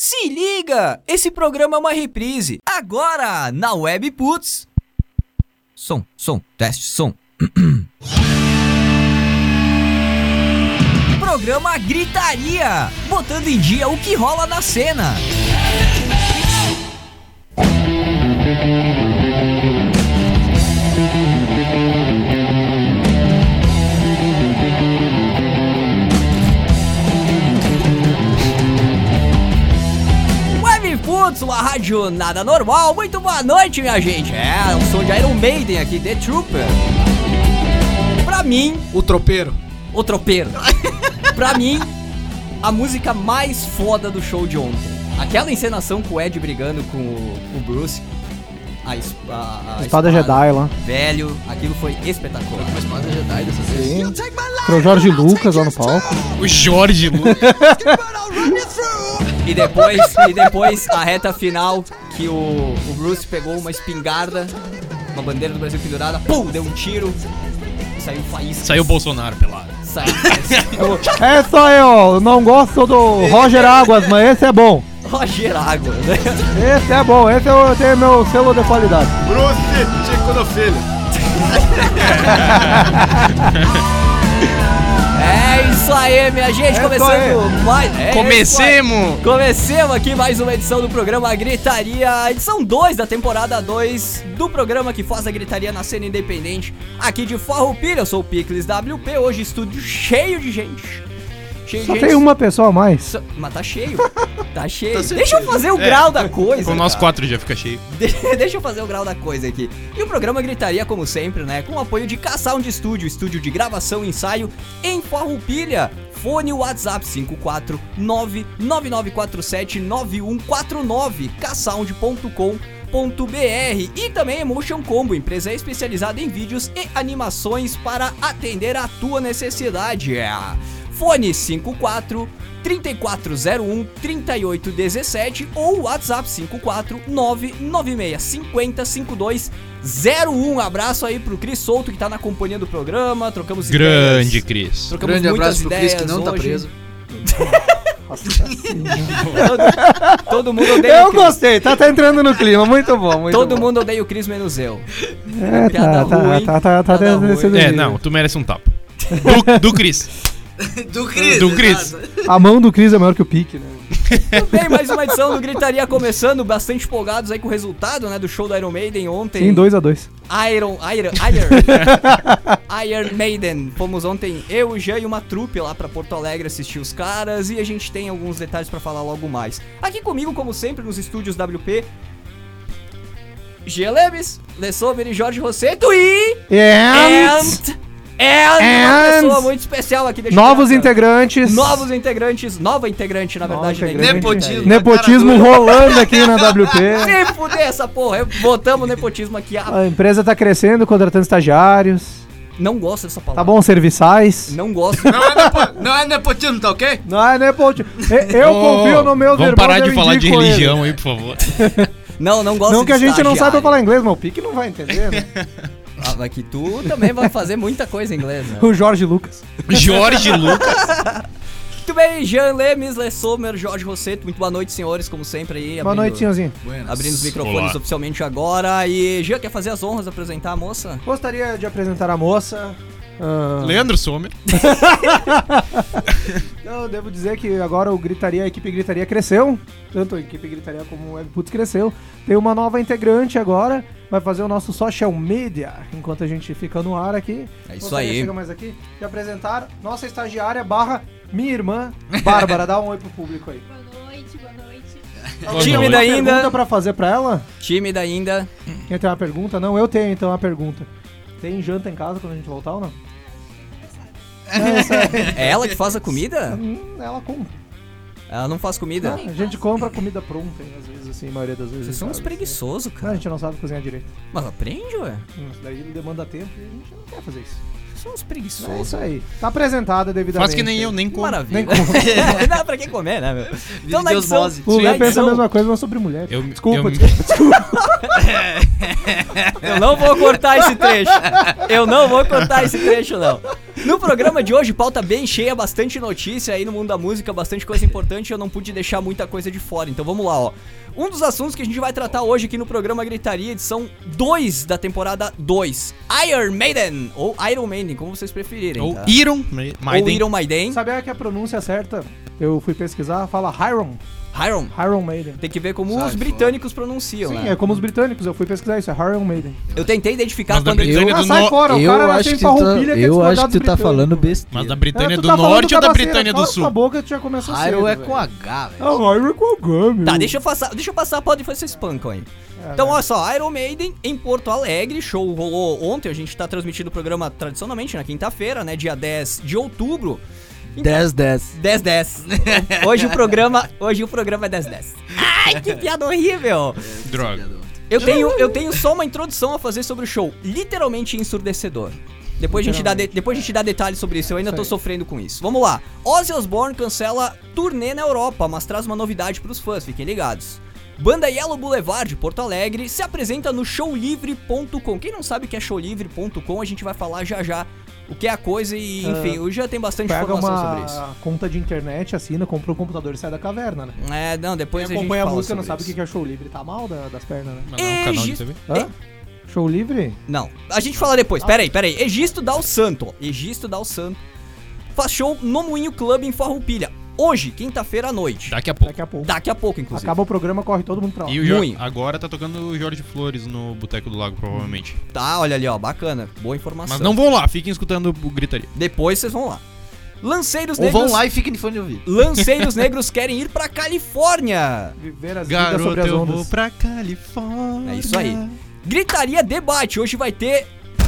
Se liga! Esse programa é uma reprise. Agora, na Web Putz. Som, som, teste, som. programa Gritaria, botando em dia o que rola na cena. Putz, uma rádio nada normal. Muito boa noite, minha gente. É, o som de Iron Maiden aqui, The Trooper. Pra mim, O tropeiro. o tropeiro. pra mim, a música mais foda do show de ontem. Aquela encenação com o Ed brigando com o, o Bruce. A, a- a Espada Jedi lá. Velho, aquilo foi espetacular. Uma espada Jedi dessa vez. Sim. Pro Jorge Lucas lá no palco. O Jorge Lucas. E depois, e depois a reta final que o, o Bruce pegou uma espingarda, uma bandeira do Brasil pendurada, pum, deu um tiro, saiu faísca. Saiu o Bolsonaro pelado. Saiu. É só eu, não gosto do Roger Águas, mas esse é bom. Roger Água, né? Esse é bom, esse eu tenho meu selo de qualidade. Bruce Chico no Filho. É isso aí, minha gente, É começando mais. é. Comecemos! Comecemos aqui mais uma edição do programa Gritaria, edição 2 da temporada 2 do programa que faz a gritaria na cena independente. Aqui de Farroupilha, eu sou o Picles WP, hoje estúdio cheio de gente. Cheio Só de tem gente. uma pessoa a mais. Só- Mas tá cheio. Tá cheio. Tá Deixa eu fazer o É, grau da coisa. Com nós cara. quatro já fica cheio. De- Deixa eu fazer o grau da coisa aqui. E o programa Gritaria, como sempre, né? Com o apoio de K-Sound Studio, estúdio de gravação e ensaio em Farroupilha. Fone WhatsApp 54999479149 ksound.com.br e também Emotion Combo, empresa especializada em vídeos e animações para atender a tua necessidade. Fone 54 3401 3817 ou WhatsApp 54 996 50 5201. Abraço aí pro Cris Souto que tá na companhia do programa. Trocamos Grande ideias. Cris. Trocamos Grande muitas abraço pro Chris que ideias não tá hoje. preso. Todo, todo mundo odeia o Eu Cris. gostei, tá, tá entrando no clima, muito bom, muito Todo bom. mundo odeia o Cris menos eu. É, Piada tá, tá, ruim, tá, tá, tá, piada desse ruim. É, nível. não, tu merece um tapa. Do, do Cris. Do Cris. Do Cris. A mão do Cris é maior que o pique, né? Bem, mais uma edição do Gritaria começando, bastante empolgados aí com o resultado, né, do show do Iron Maiden ontem. Sim, 2 a 2 Iron, Iron, Iron, Iron Maiden. Fomos ontem, eu, o Jean e uma trupe lá pra Porto Alegre assistir os caras e a gente tem alguns detalhes pra falar logo mais. Aqui comigo, como sempre, nos estúdios WP, Jean Lemes, Le Sommer e Jorge Rosseto e... And... And... And, uma pessoa muito especial aqui. Novos integrantes. Novos integrantes, nova integrante, na Nova verdade. né? integrante. Nepotismo. Nepotismo rolando aqui na WP. Se fuder essa porra, botamos nepotismo aqui. A empresa tá crescendo, contratando estagiários. não gosto dessa palavra. Tá bom, serviçais. Não gosto. Não é, nepo, não é nepotismo, tá ok? Não é nepotismo. Eu, confio no meu Vamos parar de falar de religião aí, por favor. Não, não gosto Não que a gente não saiba falar inglês, mas o Pique não vai entender, né? Ah, mas que tu também vai fazer muita coisa em inglês, né? O Jorge Lucas. Jorge Lucas. Muito bem, Jean Lemes, Le Sommer, Jorge Rosseto. Muito boa noite, senhores, como sempre aí. Boa abrindo- noite, senhorzinho. Abrindo os microfones Olá. oficialmente agora. E Jean, quer fazer as honras de apresentar a moça? Gostaria de apresentar a moça. Ah, Leandro Sommer. Eu devo dizer que agora o Gritaria, a equipe Gritaria cresceu. Tanto a equipe Gritaria como o Webputs cresceu. Tem uma nova integrante agora. Vai fazer o nosso social media. Enquanto a gente fica no ar aqui. É isso Gostaria, aí. Chega mais aqui. De apresentar nossa estagiária barra minha irmã, Bárbara. Dá um oi pro público aí. Boa noite, boa noite. Boa Tímida noite. ainda. Pergunta pra fazer pra ela? Tímida ainda. Quem tem uma pergunta? Não, eu tenho então uma pergunta. Tem janta em casa quando a gente voltar ou não? É, é- É ela que faz a comida? Hum, ela compra. Ela não faz comida? A gente compra comida pronta, hein, às vezes, assim, a maioria das vezes. Vocês são uns preguiçosos, Não, a cara. gente não sabe cozinhar direito. Mas aprende, ué. Hum, Isso daí demanda tempo e a gente não quer fazer isso. Vocês são uns É preguiçosos. isso aí. Tá apresentada devidamente. Faz que nem eu, nem como. maravilha. Nem como. Não, pra quem comer, né, meu? Então, de osmose. O na Léo pensa a edição- mesma coisa, mas sobre mulher. Eu- desculpa, eu- desculpa. Eu não vou cortar esse trecho. Eu não vou cortar esse trecho, não. No programa de hoje, pauta bem cheia, bastante notícia aí no mundo da música, bastante coisa importante, eu não pude deixar muita coisa de fora. Então vamos lá, ó. Um dos assuntos que a gente vai tratar hoje aqui no programa Gritaria, edição 2 da temporada 2. Iron Maiden, ou Iron Maiden, como vocês preferirem. Ou tá? Iron Ou Maiden. Iron Maiden. Sabia que a pronúncia certa? Eu fui pesquisar, fala Hiram. Iron. Hiram Maiden. Tem que ver como Sai os britânicos pronunciam, Sim, né? é como os britânicos, eu fui pesquisar isso, é Hiram Maiden. Eu tentei identificar Mas da quando... Britânia Ah, do sai fora, o eu cara acho que tu tá, Farroupilha, quer eu acho que tu tá falando besteira. Mas da Britânia É, do tá Norte ou da Britânia do Sul? tua boca, tu já começou Hyro cedo, é com H, velho. Ah, Hyro é com H, meu. Tá, deixa eu passar, deixa eu passar, pode fazer vocês espancam aí. É, Então, né? olha só, Iron Maiden em Porto Alegre, show rolou ontem, a gente tá transmitindo o programa tradicionalmente na quinta-feira, né, dia 10 de outubro. 10, 10. 10 10. Hoje o programa, hoje o programa é 10 10. Ai, que piada horrível. Droga. Eu tenho, eu tenho só uma introdução a fazer sobre o show, literalmente ensurdecedor. Depois a, gente dá de- depois a gente dá detalhes sobre isso, eu ainda Isso tô sofrendo com isso. Vamos lá. Ozzy Osbourne cancela turnê na Europa, mas traz uma novidade pros fãs, fiquem ligados. Banda Yellow Boulevard de Porto Alegre se apresenta no showlivre.com. Quem não sabe o que é showlivre.com, a gente vai falar já já o que é a coisa e, enfim, hoje já tem bastante Pega informação sobre isso. uma conta de internet, assina, compra um computador e sai da caverna, né? É, não, depois Quem a gente acompanha a fala música não sobre sabe o isso. que é show livre, tá mal da- das pernas, né? Mas não é um canal de TV? Hã? Show livre? Não, a gente fala depois. Pera aí, pera aí. Egisto Dal Santo, ó. Egisto Dal Santo faz show no Moinho Club em Farroupilha. Hoje, quinta-feira à noite. Daqui a pouco. Daqui a pouco. Daqui a pouco, inclusive. Acaba o programa, corre todo mundo pra lá. E o agora tá tocando o Jorge Flores no Boteco do Lago, provavelmente. Tá, olha ali, ó. Bacana. Boa informação. Mas não vão lá, fiquem escutando o gritaria. Depois vocês vão lá. Lanceiros Ou Negros... vão lá e fiquem de fone de ouvido. Lanceiros Negros querem ir pra Califórnia. Viver as vidas Garoto, sobre as eu ondas. vou pra Califórnia. É isso aí. Gritaria Debate. Hoje vai ter...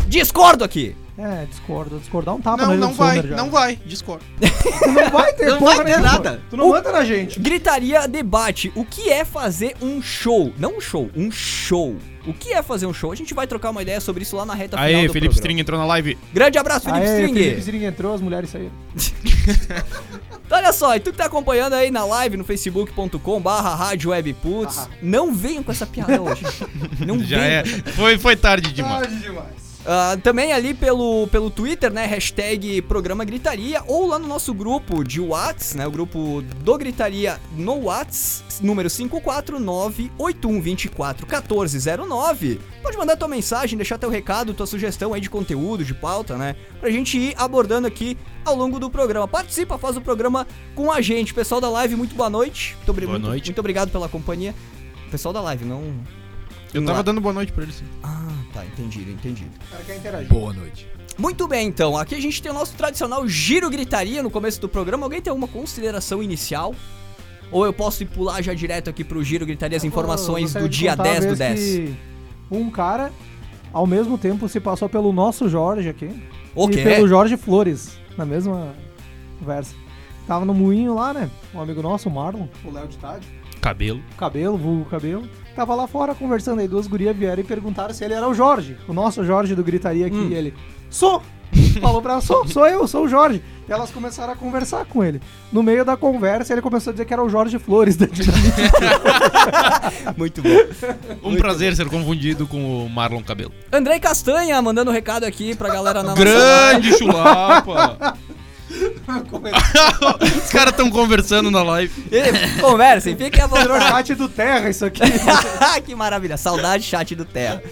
Discordo aqui. É, discordo. Discordar um tapa Não, não vai, não vai, discordo. Tu não vai ter Não porra vai ter nenhuma. nada. Tu não O- manda na gente. Gritaria Debate. O que é fazer um show? Não um show, um show. O que é fazer um show? A gente vai trocar uma ideia sobre isso lá na reta final Aê, do Felipe programa. String entrou na live. Grande abraço, Felipe Aê, String. Felipe String entrou, as mulheres saíram. Então, olha só, e tu que tá acompanhando aí na live no facebook.com barra rádio webputs, Ah. não venham com essa piada hoje. Não Já é. venham. Foi, foi tarde demais. demais. Ah, também ali pelo, pelo Twitter, né, hashtag programa Gritaria, ou lá no nosso grupo de Whats, né, o grupo do Gritaria no Whats, número 549-8124-1409. Pode mandar tua mensagem, deixar teu recado, tua sugestão aí de conteúdo, de pauta, né, pra gente ir abordando aqui ao longo do programa. Participa, faz o programa com a gente. Pessoal da live, muito boa noite. Muito, Boa muito- noite. muito obrigado pela companhia. Pessoal da live, não... Eu tava lá. dando boa noite pra ele sim. Ah, tá, entendido, entendido. O cara quer interagir. Boa noite. Muito bem, então. Aqui a gente tem o nosso tradicional giro gritaria no começo do programa. Alguém tem alguma consideração inicial? Ou eu posso ir pular já direto aqui pro giro gritaria as informações do dia contar a 10 do vez 10? que Um cara, ao mesmo tempo, se passou pelo nosso Jorge aqui. O E quê? pelo Jorge Flores, na mesma conversa. Tava no moinho lá, né? Um amigo nosso, o Marlon, o Léo de Tádio. Cabelo. Cabelo, vulgo cabelo. Tava lá fora conversando aí, duas gurias vieram e perguntaram se ele era o Jorge, o nosso Jorge do Gritaria aqui. Hum. E ele, sou! Falou pra ela, sou, sou eu, sou o Jorge. E elas começaram a conversar com ele. No meio da conversa, ele começou a dizer que era o Jorge Flores da Dinamite. Muito bom. Um prazer ser confundido com o Marlon Cabelo. Andrei Castanha mandando um recado aqui pra galera na nossa live. Grande chulapa! Os caras tão conversando na live. Conversem, fiquem à vontade. chat do Terra isso aqui. que maravilha, saudade chat do Terra.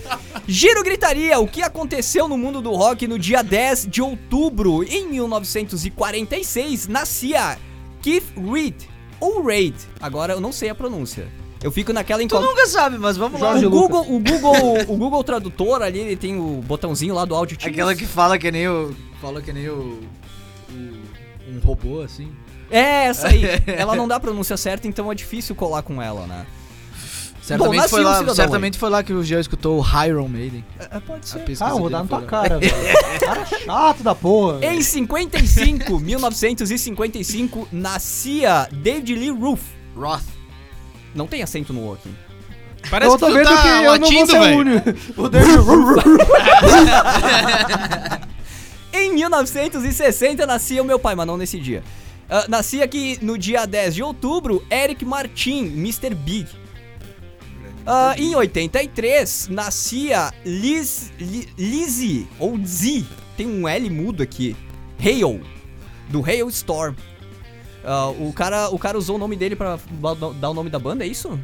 Giro Gritaria, o que aconteceu no mundo do rock no dia 10 de outubro? Em 1946, nascia Keith Reed, ou Reid, agora eu não sei a pronúncia. Eu fico naquela Tu incógnita. nunca sabe, mas vamos lá. O. Google, o Google, o Google Tradutor ali, ele tem o botãozinho lá do áudio. Aquela que fala que nem o. Fala que nem o. um robô, assim. É, essa aí. Ela não dá a pronúncia certa, então é difícil colar com ela, né? Certamente, nasci foi, um lá, cidadão certamente foi lá que o Jean escutou o Iron Maiden. É, pode A ser. Ah, eu vou dar na tua lá. cara, velho. Cara chato da porra. Em 55, 1955, nascia David Lee Roth. Roth. Não tem acento no O aqui. Parece eu tô que tu vendo tá que eu não vou latindo, ser o velho. único. O David Em 1960 nascia o meu pai, mas não nesse dia. Ah, nascia aqui no dia 10 de outubro Eric Martin, Mr. Big. Ah, em 83 nascia Liz, Li- Lizzie, ou Z, tem um L mudo aqui. Hail, do Hail Storm. Ah, o, cara, o cara usou o nome dele pra dar o nome da banda, é isso?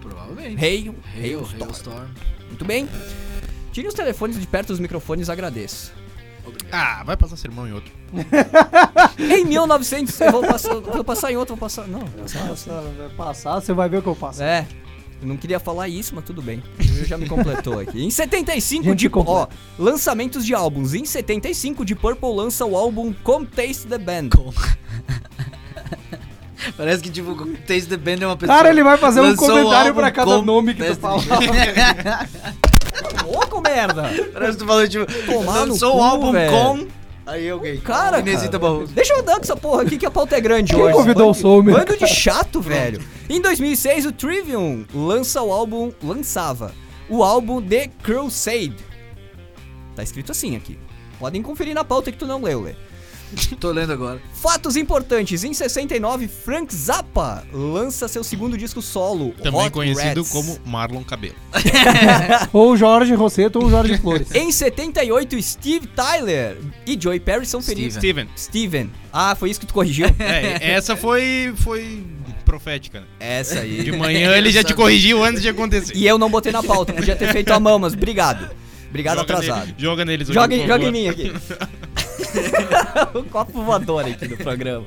Provavelmente. Hailstorm. Hailstorm. Muito bem. Tire os telefones de perto dos microfones, agradeço. Ah, vai passar sermão em outro. Em 1900, eu vou passar, vou passar em outro, vou passar. Não, vou passar, vai passar, você vai ver o que eu faço. É. Eu não queria falar isso, mas tudo bem. Já me completou aqui. Em 75 Gente de ó, lançamentos de álbuns. Em 75 de Purple lança o álbum Come Taste the Band. Parece que, tipo, Taste the Band é uma pessoa. Cara, ele vai fazer um comentário pra cada nome que tu fala. Louco, merda! Parece que tu falou, tipo, Tomar no lançou cu, um álbum velho. com. Aí alguém. Cara, Inesita cara. Barroso. Deixa eu andar com essa porra aqui que a pauta é grande Quem hoje. convidou o Bando- Sommer? Bando de chato, velho. Em 2006, o Trivium lança o álbum... Lançava o álbum The Crusade. Tá escrito assim aqui. Podem conferir na pauta que tu não leu, Lê. Tô lendo agora. Fatos importantes. Em 69, Frank Zappa lança seu segundo disco solo, Também Hot conhecido Rats. como Marlon Cabelo. Ou Jorge Rosseto ou Jorge Flores. Em 78, Steve Tyler e Joey Perry são felizes. Steven. Steven. Ah, foi isso que tu corrigiu? É, essa foi, foi profética. né? Essa aí. De manhã ele já te corrigiu antes de acontecer. E eu não botei na pauta, podia ter feito a mão, mas obrigado. Obrigado Joga atrasado. nele- joga neles. Joga, joga em mim aqui. o copo voador aqui do programa.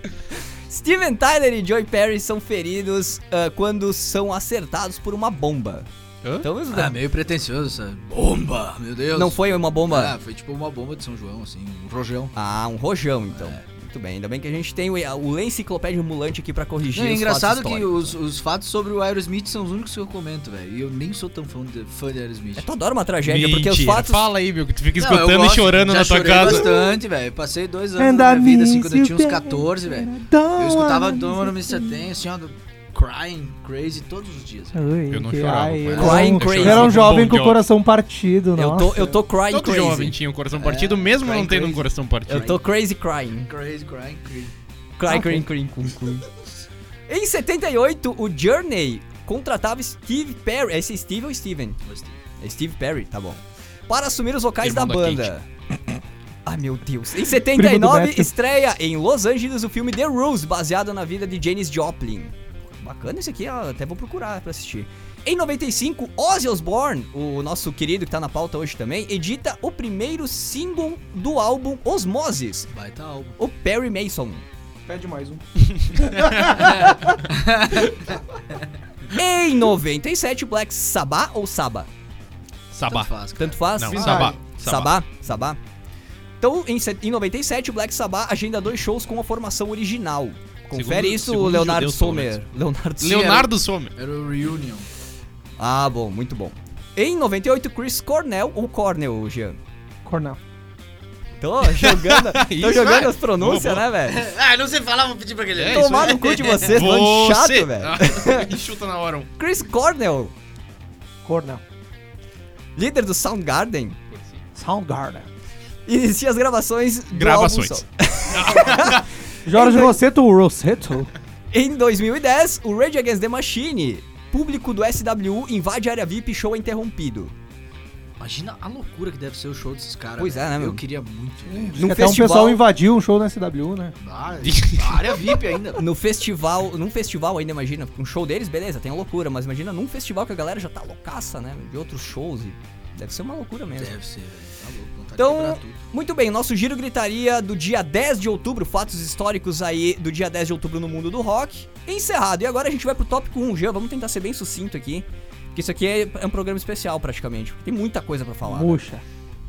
Steven Tyler e Joey Perry são feridos ah, quando são acertados por uma bomba. Hã? Então, isso Ah, meio pretencioso, sabe? Bomba! Meu Deus. não foi uma bomba. Ah, foi tipo uma bomba de São João, assim, um rojão. Ah, um rojão, então. Muito bem, ainda bem que a gente tem o, o Enciclopédia Ambulante aqui pra corrigir Não, é os engraçado fatos que os, os fatos sobre o Aerosmith são os únicos que eu comento, velho. E eu nem sou tão fã de, fã de Aerosmith. É, tu adora uma tragédia, porque os Mentira. fatos... Fala aí, meu, que tu fica Não, eu escutando e gosto, chorando já na tua chorei casa. bastante, velho. Passei dois anos And da minha vida, assim, quando eu you, tinha uns baby. 14, velho. Eu escutava wanna Don't Wanna miss Miss a Thing, assim, ó, crying, crazy, todos os dias. Ui, Eu não que- chorava ai, Crying um- crazy. Era um jovem com o coração partido, Eu nossa. tô, eu tô crying Todo crazy. jovem tinha um coração partido, É, mesmo crying não tendo um crazy. coração partido. Eu tô crazy crying. Crazy, crying, crazy. Cry, Ok. cry, cry, cry, cry. Em 78, o Journey contratava Steve Perry. É esse Steve ou Steven? É Steve Perry, tá bom. Para assumir os vocais Irmão da da banda. Ai meu Deus. Em Primo do 79, Beto. estreia em Los Angeles o filme The Rules, baseado na vida de Janis Joplin. Bacana esse aqui, ó, até vou procurar pra assistir. Em 95, Ozzy Osbourne, o nosso querido que tá na pauta hoje também, edita o primeiro single do álbum Osmosis, Baita álbum. o Perry Mason. Pede mais um. Em 97, Black Sabbath ou Saba? Sabá. Tanto faz. Tanto faz? Não, Sabá. Sabá? Sabá. Então, em, se- em 97, o Black Sabbath agenda dois shows com a formação original. Confere Segundo- isso, segundo Leonardo Sommer. Leonardo Sommer. Leonardo Sommer. Era o Reunion. Ah, bom, muito bom. Em 98, Chris Cornell ou Cornell, Jean? Cornel. Tô jogando, tô jogando é. as pronúncias, Boa, né, velho? Ah, não sei falar, vou pedir pra aquele. É Tomar no cu de vocês, bando chato, velho. Ah, Chuta na hora um. Chris Cornell, Cornel. líder do Soundgarden, Soundgarden. inicia as gravações do Gravações. Jorge Rosseto ou Rosseto? Em 2010, o Rage Against the Machine, público do SWU invade a área VIP e show é interrompido. Imagina a loucura que deve ser o show desses caras. Pois é, velho. né, meu? Eu queria muito, velho. No Até um festival, pessoal invadiu um show na SW, né? Ah, a área VIP ainda. no festival, num festival ainda, imagina, um show deles, beleza, tem uma loucura, mas imagina num festival que a galera já tá loucaça, né, de outros shows e deve ser uma loucura mesmo. Deve ser, velho. Então, muito bem, nosso giro gritaria do dia 10 de outubro, fatos históricos aí do dia 10 de outubro no mundo do rock, encerrado. E agora a gente vai pro tópico 1, Jean, vamos tentar ser bem sucinto aqui, porque isso aqui é, é um programa especial praticamente, tem muita coisa pra falar. né? Puxa.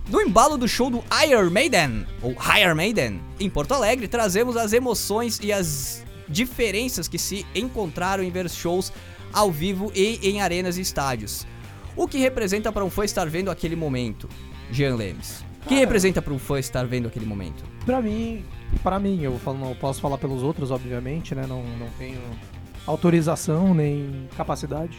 No embalo do show do Iron Maiden, ou Higher Maiden, em Porto Alegre, trazemos as emoções e as diferenças que se encontraram em ver shows ao vivo e em arenas e estádios. O que representa para um fã estar vendo aquele momento, Jean Lemes? Que representa para um fã estar vendo aquele momento? Pra mim, pra mim, eu falo- não posso falar pelos outros, obviamente, né? Não, não tenho autorização nem capacidade.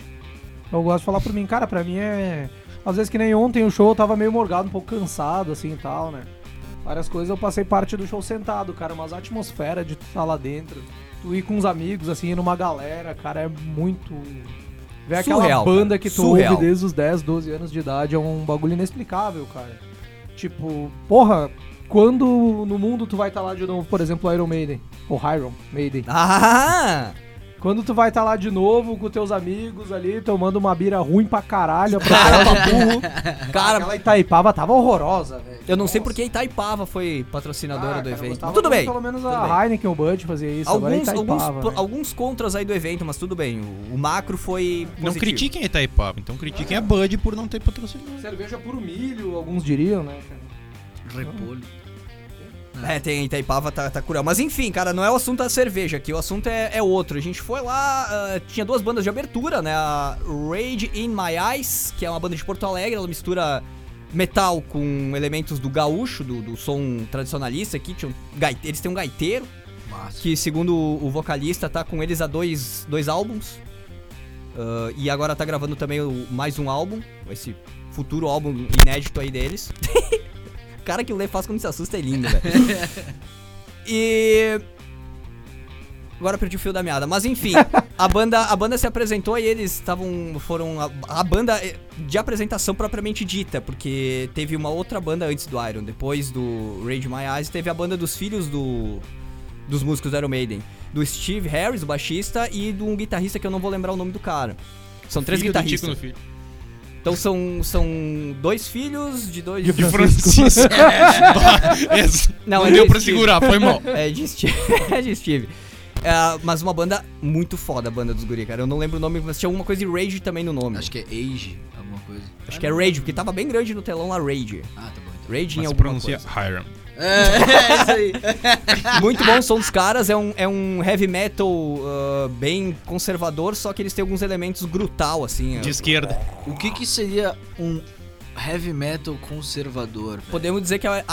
Eu gosto de falar por mim, cara, pra mim é. Às vezes que nem ontem o show eu tava meio morgado, um pouco cansado, assim e tal, né? Várias coisas eu passei parte do show sentado, cara, mas a atmosfera de estar lá dentro, tu ir com os amigos, assim, ir numa galera, cara, é muito. Ver aquela Surreal, banda que tu Surreal. ouve desde os 10, 12 anos de idade é um bagulho inexplicável, cara. Tipo, porra, quando no mundo tu vai estar lá de novo, por exemplo, Iron Maiden, ou Iron Maiden. Ah! Quando tu vai estar lá de novo com teus amigos ali, tomando uma bira ruim pra caralho, a propósito, burro. Cara, Aquela Itaipava tava horrorosa, velho. eu não sei porque Itaipava foi patrocinadora Ah, do cara, evento. Tudo bem. Pelo menos tudo a Heineken, o Bud fazia isso. é Alguns, alguns, velho. alguns contras aí do evento, mas tudo bem. O, o macro foi. Não positivo. critiquem a Itaipava, então critiquem a Bud por não ter patrocinado. Cerveja puro milho, alguns diriam, né? Repolho. É, tem Itaipava, tá, tá cruel. Mas enfim, cara, não é o assunto da cerveja aqui, o assunto é, é outro. A gente foi lá, ah, tinha duas bandas de abertura, né? A Rage in My Eyes, que é uma banda de Porto Alegre, ela mistura metal com elementos do gaúcho, do, do som tradicionalista aqui. Tinha um gaite- eles têm um gaiteiro, Massa. que segundo o, vocalista tá com eles há dois, dois álbuns. Ah, e agora tá gravando também o- mais um álbum, esse futuro álbum inédito aí deles. Cara que o Lê faz quando se assusta é lindo, velho. e. Agora perdi o fio da meada, mas enfim, a banda, a banda se apresentou e eles estavam. foram. A, a banda eh, de apresentação propriamente dita, porque teve uma outra banda antes do Iron, depois do Rage My Eyes, teve a banda dos filhos do. dos músicos do Iron Maiden. Do Steve Harris, o baixista, e de um guitarrista que eu não vou lembrar o nome do cara. São três Filho do Tico guitarristas. no filho. Então são, são dois filhos de dois. De De Francisco. Essa- Não, Não, é deu de pra Steve. segurar, foi mal. É de Steve. é de Steve. É, mas uma banda muito foda, a banda dos guri, cara. Eu não lembro o nome, mas tinha alguma coisa de Rage também no nome. Acho que é Age, alguma coisa. Acho que é Rage, porque tava bem grande no telão lá, Rage. Ah, tá bom então. Rage em Mas se alguma pronuncia coisa. Hiram. É, é isso aí. Muito bom o som dos caras, é um, é um heavy metal ah, bem conservador, só que eles têm alguns elementos brutal, assim. De esquerda. O que que seria um heavy metal conservador? velho? Podemos dizer que é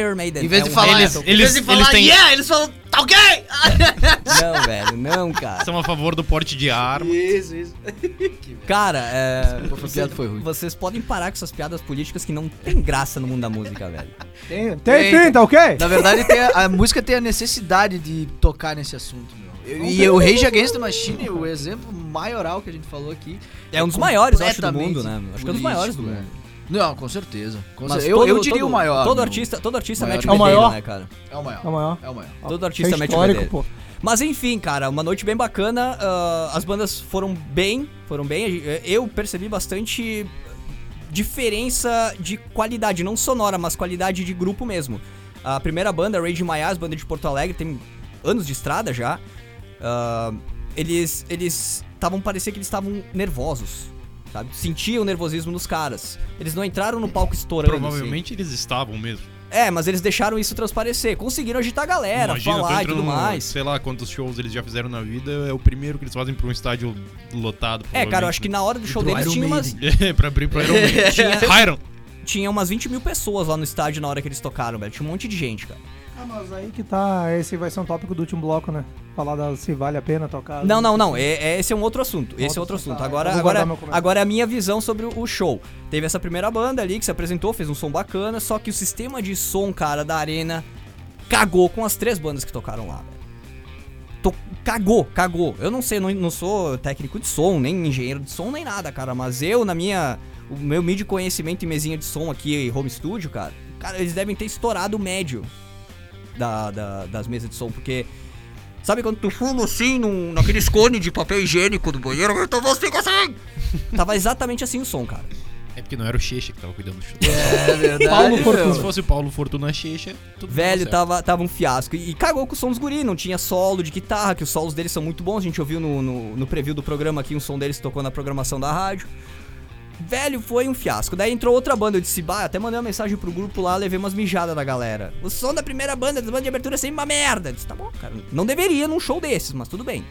Iron Maiden. Em vez é de um falar, eles- vez de eles falar têm- yeah, eles falam tá ok! Não, velho, não, cara. São a favor do porte de arma. Isso, isso. Cara, é. Piada foi ruim. Vocês podem parar com essas piadas políticas que não tem graça no mundo da música, velho. Tem, tem, Tem, tá ok? Na verdade, tem a, a música tem a necessidade de tocar nesse assunto, meu. Eu- E o Rage Against the Machine, o exemplo maioral que a gente falou aqui. É um dos maiores, eu acho, do mundo, né? Acho que é um dos maiores do político, mundo. É. Não, com certeza. Com Mas certeza. Eu, todo- eu diria todo- o maior. Todo artista, todo artista Maior mete é o bedelho, maior? né, cara? É o maior. É o maior. É o maior. Todo Isso artista é mete histórico, bedelho. pô. Mas enfim, cara, uma noite bem bacana. ah, as bandas foram bem, foram bem. Eu percebi bastante diferença de qualidade, não sonora, mas qualidade de grupo mesmo. A primeira banda, Rage Eyes, banda de Porto Alegre, tem anos de estrada já. Ah, eles eles estavam parecia que eles estavam nervosos, sabe? Sentia o nervosismo nos caras. Eles não entraram no palco estourando. assim. Provavelmente eles estavam mesmo. É, mas eles deixaram isso transparecer. Conseguiram agitar a galera, Imagina, falar e tudo mais. Sei lá quantos shows eles já fizeram na vida. É o primeiro que eles fazem pra um estádio lotado. É, cara, eu acho que na hora do show deles Iron tinha umas. É, pra abrir pro Iron Man. Tinha- Hiram. tinha umas 20 mil pessoas lá no estádio na hora que eles tocaram, velho. Tinha um monte de gente, cara. Ah, mas aí que tá. Esse vai ser um tópico do último bloco, né? Falar da, se vale a pena tocar. Não, não, não. É, é- esse é um outro assunto. Esse é Outro assunto, tá. Agora, agora, agora é a minha visão sobre o show. Teve essa primeira banda ali que se apresentou, fez um som bacana, só que o sistema de som, cara, da arena cagou com as três bandas que tocaram lá, velho. To- Cagou, cagou. Eu não sei, não, não sou técnico de som, nem engenheiro de som, nem nada, cara. Mas eu, na minha. O meu mídia conhecimento em mesinha de som aqui, home studio, cara. Cara, eles devem ter estourado o médio da, da- das mesas de som, porque. Sabe quando tu fuma assim, num, naqueles cones de papel higiênico do banheiro? Então você fica assim! Tava exatamente assim o som, cara. É porque não era o Checha que tava cuidando do show. É verdade. Paulo. Fortuna. Se fosse o Paulo Fortuna Checha, tudo Velho, tava tava, tava um fiasco. E, e cagou com o som dos guri, não tinha solo de guitarra, que os solos deles são muito bons. A gente ouviu no, no, no preview do programa aqui, um som deles tocou na programação da rádio. Velho, foi um fiasco. Daí entrou outra banda, eu disse, bah, até mandei uma mensagem pro grupo lá, levei umas mijadas da galera. O som da primeira banda, da banda de abertura é sempre uma merda. Eu disse, tá bom, cara. Não deveria num show desses, mas tudo bem.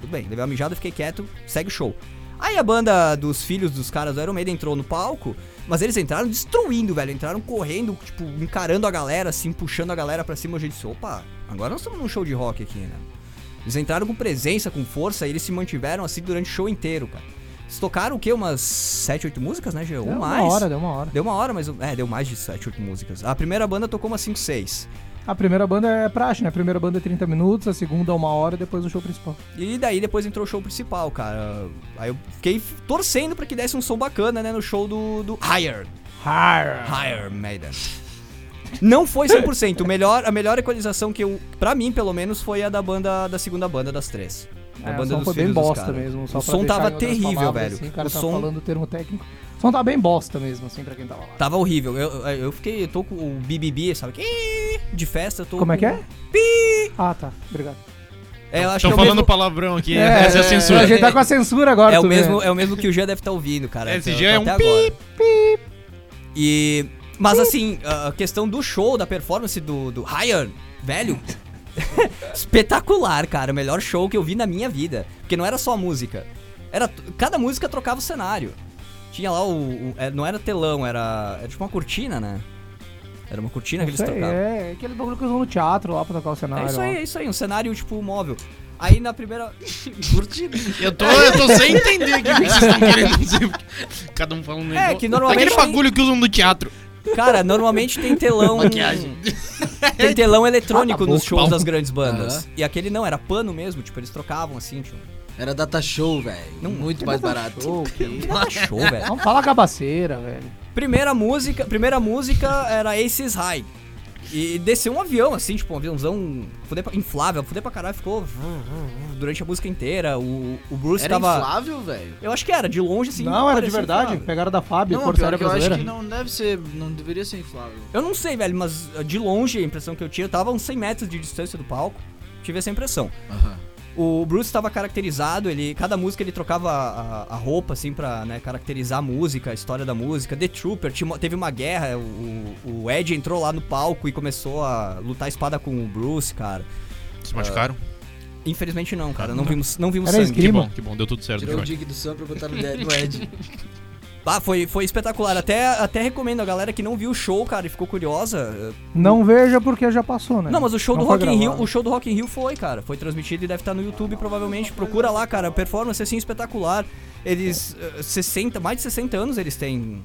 Tudo bem, levei uma mijada, fiquei quieto, segue o show. Aí a banda dos filhos dos caras do Iron Maiden entrou no palco, mas eles entraram destruindo, velho. Entraram correndo, tipo, encarando a galera, assim, puxando a galera pra cima. Gente disse, opa, agora nós estamos num show de rock aqui, né? Eles entraram com presença, com força, e eles se mantiveram assim durante o show inteiro, cara. Eles tocaram o quê? Umas 7, 8 músicas, né, Gê? Ou Deu mais? uma hora, deu uma hora. Deu uma hora, mas. É, deu mais de 7, 8 músicas. A primeira banda tocou umas 5, 6. A primeira banda é praxe, né? A primeira banda é 30 minutos, a segunda é uma hora e depois o show principal. E daí depois entrou o show principal, cara. Aí eu fiquei torcendo pra que desse um som bacana, né, no show do, do Higher. Higher. Higher Maiden. Não foi 100%. O melhor, a melhor equalização que eu, pra mim, pelo menos, foi a da banda, da segunda banda das três. É, o banda som dos foi bem bosta cara. mesmo. só O som tava terrível, palavras, velho. Assim, o cara o tá som falando o termo técnico. O som tava bem bosta mesmo, assim, pra quem tava lá. tava horrível. Eu, eu fiquei, eu tô com o BBB, sabe? Que- De festa, eu tô Como é com- que é? Pi! Ah, tá. Obrigado. É, Estão é o falando mesmo, palavrão aqui, essa é a censura. A gente tá com a censura agora, é o mesmo, é o mesmo que o Jean deve estar ouvindo, cara. Esse Jean é um agora. E mas assim, a questão do show, da performance do do Ryan, velho, espetacular, cara, o melhor show que eu vi na minha vida, porque não era só a música. Era cada música trocava o cenário. Tinha lá o, o- é, não era telão, era, era tipo uma cortina, né? Era uma cortina que eles sei, trocavam. é aquele bagulho que usam no teatro lá pra tocar o cenário. É isso aí, ó. é isso aí, um cenário tipo móvel. Aí na primeira Eu tô, eu tô sem entender o que vocês estão querendo dizer. Cada um fala um negócio. que normalmente Aquele bagulho que usam no teatro. Cara, normalmente tem telão. Maquiagem. Tem telão eletrônico Ah, tá nos shows das grandes bandas. E aquele não, era pano mesmo, tipo, eles trocavam assim, tipo. Era data show, velho. Não, Muito mais barato. Show, que- Show, velho. Vamos falar cabaceira, velho. Primeira música, primeira música era Aces High. E desceu um avião, assim, tipo, um aviãozão fuder pra- inflável, fuder pra caralho, ficou durante a música inteira. O, o Bruce Era tava. inflável, velho? Eu acho que era, de longe, assim. não, era de verdade. inflável. Pegaram da Fábio, Não, Força pior Aérea que eu acho Brasileira. que não deve ser, não deveria ser inflável. Eu não sei, velho, mas uh, de longe a impressão que eu tinha, eu tava a uns 100 metros de distância do palco, tive essa impressão. Aham. O Bruce estava caracterizado, ele, cada música ele trocava a, a roupa, assim, pra né, caracterizar a música, a história da música. The Trooper, teve uma guerra, o, o Ed entrou lá no palco e começou a lutar espada com o Bruce, cara. Se machucaram? Infelizmente não, cara, não vimos, não vimos Era sangue. Que bom, que bom, deu tudo certo. Tirou o dig do som pra botar no, Dead- no Ed. Ah, foi, foi espetacular, até, até recomendo a galera que não viu o show, cara, e ficou curiosa. eh, Não veja porque já passou, né? Não, mas o show Não do Rock in Rio, o show do Rock in Rio foi, cara. Foi transmitido e deve estar no YouTube provavelmente. Procura lá, cara. Performance assim espetacular. Eles eh, 60, mais de 60 anos eles têm.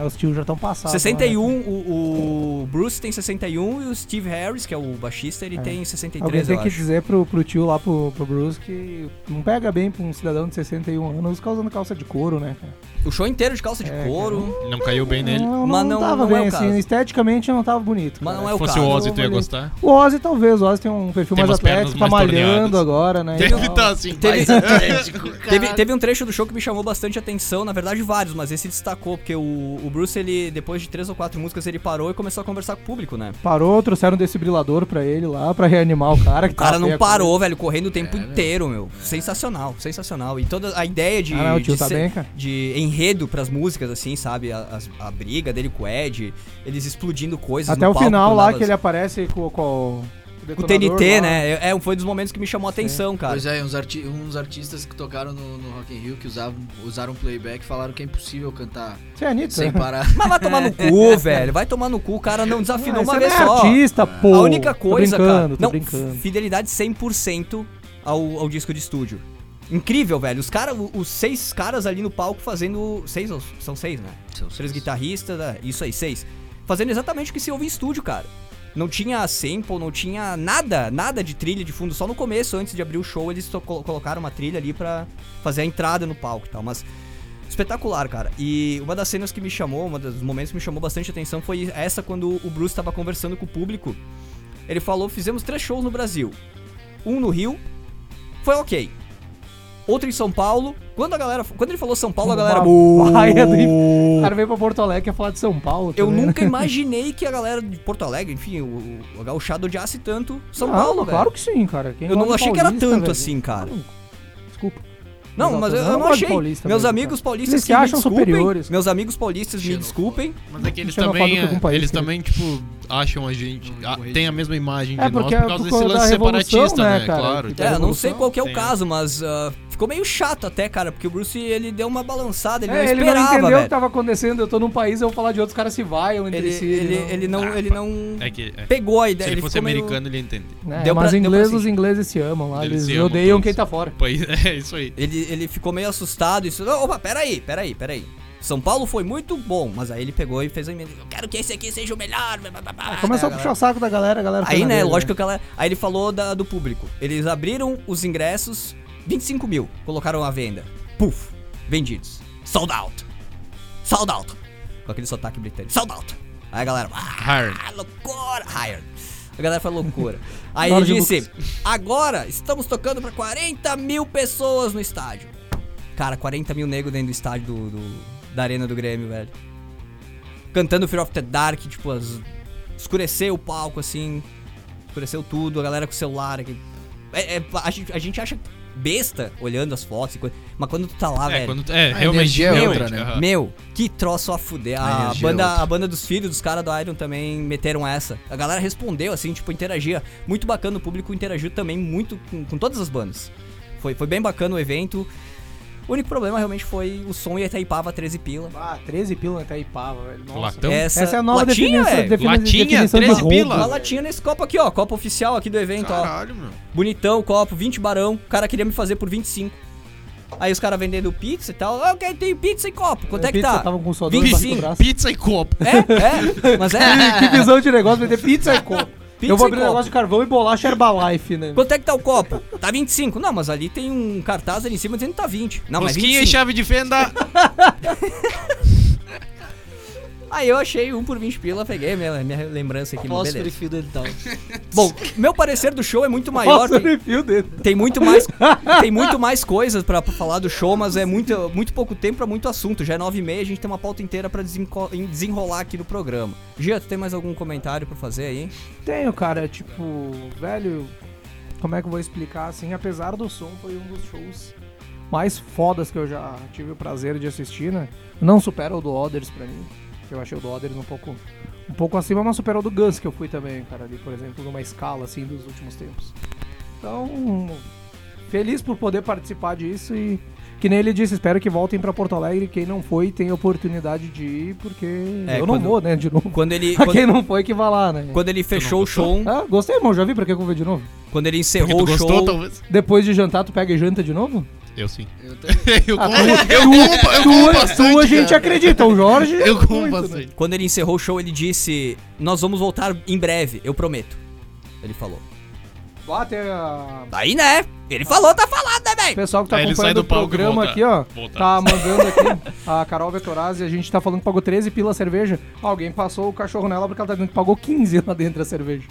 É, os tios já estão passados. 61, né? o, o Bruce tem 61 e o Steve Harris, que é o baixista, ele É. tem Alguém 63, tem eu que acho. dizer pro, pro tio lá, pro, pro Bruce, que não pega bem pra um cidadão de 61 anos ficar usando calça de couro, né, cara? O show inteiro de calça de É, couro. Não caiu bem nele. Não, Mas não, não- tava não bem, é o assim, caso. esteticamente não tava bonito. Mas cara. não é o Se fosse caso. o Ozzy, tu ia gostar? O Ozzy talvez, o Ozzy tem um perfil Tem mais atlético, tá mais malhando torneadas. agora, né? Deve estar assim. Teve, Mais atlético, teve, cara. teve um trecho do show que me chamou bastante atenção, na verdade vários, mas esse destacou, porque o, o Bruce, ele, depois de três ou quatro músicas, ele parou e começou a conversar com o público, né? Parou, trouxeram um desfibrilador pra ele lá, pra reanimar o cara. Que O cara não a parou, velho, correndo o É, tempo inteiro, meu. Sensacional, sensacional. E toda a ideia de, Ah, não, o tio de, tá ser- bem, cara. de enredo pras músicas, assim, sabe? A, as- a briga dele com o Ed, eles explodindo coisas Até no o palco final lá dava- que ele aparece com, com o. TNT, lá. né? É, é, foi um dos momentos que me chamou a atenção, cara. Pois é, uns, arti uns artistas que tocaram no, no Rock in Rio, que usavam, usaram playback, falaram que é impossível cantar Você é Anitta? sem parar. Mas vai tomar no cu, velho. Vai tomar no cu. O cara não desafinou Ah, uma vez não é só. artista, pô. a única coisa, tô cara. brincando, Tô não, brincando. fidelidade 100% ao, ao disco de estúdio. Incrível, velho. Os caras, os seis caras ali no palco fazendo. Seis, ou- são seis, né? São Três seis. guitarristas, é, isso aí, seis. Fazendo exatamente o que se ouve em estúdio, cara. Não tinha sample, não tinha nada, nada de trilha de fundo. Só no começo, antes de abrir o show, eles colocaram uma trilha ali pra fazer a entrada no palco e tal. Mas espetacular, cara. E uma das cenas que me chamou, um dos momentos que me chamou bastante atenção foi essa quando o Bruce tava conversando com o público. Ele falou: fizemos três shows no Brasil. Um no Rio, foi ok. Outro em São Paulo. Quando a galera. Quando ele falou São Paulo, a galera. O cara veio pra Porto Alegre e ia falar de São Paulo. Eu também, né? nunca imaginei que a galera de Porto Alegre, enfim, o, o gauchado odiasse tanto São Não, Paulo, velho. Claro que sim, cara. Quem Eu não de achei que era paulista, tanto velho? assim, cara. Desculpa. Não, mas eu, eu não de achei. paulista Meus mesmo, amigos paulistas Eles que me acham desculpem. superiores. Meus amigos paulistas me desculpem. Mas é que eles também, o país, eles também, tipo, acham a gente, a- tem a mesma imagem de É, nós porque por é causa por desse lance separatista, né, né? cara? Claro. É, eu não sei qual que é o tem. caso, mas ah, ficou meio chato até, cara, porque o Bruce ele deu uma balançada, ele É, não ele não esperava, entendeu o que tava acontecendo. Eu tô num país, eu vou falar de outros caras se vaiam entre Ele, si. ele, ele não, Ah, ele não É que, é. pegou a Se ideia. ele fosse ficou meio- americano, ele ia entender. né? deu Mas pra- em deu pra inglês, os ingleses se amam lá. Eles Eles, odeiam todos. quem tá fora. Pois é, isso aí. Ele, ele ficou meio assustado. Isso, opa, peraí, peraí, peraí. São Paulo foi muito bom, mas aí ele pegou e fez a emenda. Eu quero que esse aqui seja o melhor. blá, blá, blá, blá. Começou a Aí puxar o saco da galera, a galera Aí, né, dele, lógico que ela. Aí ele falou da- do público. Eles abriram os ingressos, 25 mil, colocaram à venda. Puf, vendidos. Sold out. Sold out. Com aquele sotaque britânico. Sold out. Aí a galera, ah, loucura, higher. A galera falou loucura. Aí ele disse, agora estamos tocando pra 40 mil pessoas no estádio. Cara, 40 mil negros dentro do estádio do, do- da arena do Grêmio, velho. Cantando Fear of the Dark, tipo, as- escureceu o palco, assim, escureceu tudo, a galera com o celular aqui. É, é, a, gente, a gente acha besta olhando as fotos e coisa, mas quando tu tá lá, É, velho, quando, é A realmente. é outra, né? meu, que troço a fuder. A A, é banda, outra. a banda dos filhos dos caras do Iron também meteram essa. A galera respondeu, assim, tipo, interagia. Muito bacana, o público interagiu também muito com, com todas as bandas. Foi, foi bem bacana o evento. O único problema realmente foi o som e a Itaipava 13 pila. Ah, 13 pila até Ipava, velho. Nossa. Latão? Essa, Essa é a nova latinha, definição, defini- Latinha, definição de 13 roubo, pila. Uma latinha nesse copo aqui, ó. Copo oficial aqui do evento, ó. Caralho, meu. Bonitão o copo, 20 barão. O cara queria me fazer por 25. Aí os caras vendendo pizza e tal. Ah, Ok, tem pizza e copo. Quanto é que Pizza tá? Tava com sodor 25. embaixo do braço. Pizza e copo. É, é. Mas é. Que visão de negócio, vender pizza e copo. Pizza Eu vou abrir um copo. negócio de carvão e bolacha Herbalife, né? Quanto é que tá o copo? Tá 25. Não, mas ali tem um cartaz ali em cima dizendo que tá 20. Não, mas Rosquinha e 25. chave de fenda. Aí eu achei um por 20 pila, peguei minha, minha lembrança aqui, Posso beleza. perfil dental. Bom, meu parecer do show é muito maior, Nossa, tem, dele. tem muito mais tem muito mais coisas pra pra falar do show, mas é muito, muito pouco tempo pra muito assunto. Já é 9 e meia, a gente tem uma pauta inteira pra desenco- desenrolar aqui no programa. Gia, tu tem mais algum comentário pra fazer aí? Tenho, cara, tipo, velho, como é que eu vou explicar assim? Apesar do som, foi um dos shows mais fodas que eu já tive o prazer de assistir, né? Não supera o do Others pra mim, eu achei o do Others um pouco, um pouco acima, mas supera o do Guns que eu fui também, cara, ali, por exemplo, numa escala assim dos últimos tempos. Então, feliz por poder participar disso e que nem ele disse, espero que voltem pra Porto Alegre. Quem não foi tem oportunidade de ir, porque É, eu quando- não vou, né, de novo. Quando ele Pra quando, quem não foi que vá lá, né? quando ele fechou o show, Ah, gostei, irmão. Já vi pra que eu vou ver de novo? quando ele encerrou o gostou, show, talvez? Depois de jantar, tu pega e janta de novo? Eu sim. Eu Ah, como, tu- eu tu- como, eu como tu, bastante. tu a gente cara. acredita, o Jorge. Eu como muito, né? bastante. quando ele encerrou o show, ele disse: "Nós vamos voltar em breve, eu prometo". Ele falou. Bate a... Aí, né? Ele falou, tá falado, né, velho? pessoal que tá Aí acompanhando do o programa volta- aqui, ó, volta. tá mandando aqui a Carol Vetorazzi, a gente tá falando que pagou 13 pila a cerveja. Alguém passou o cachorro nela porque ela tá dizendo que pagou 15 lá dentro da cerveja.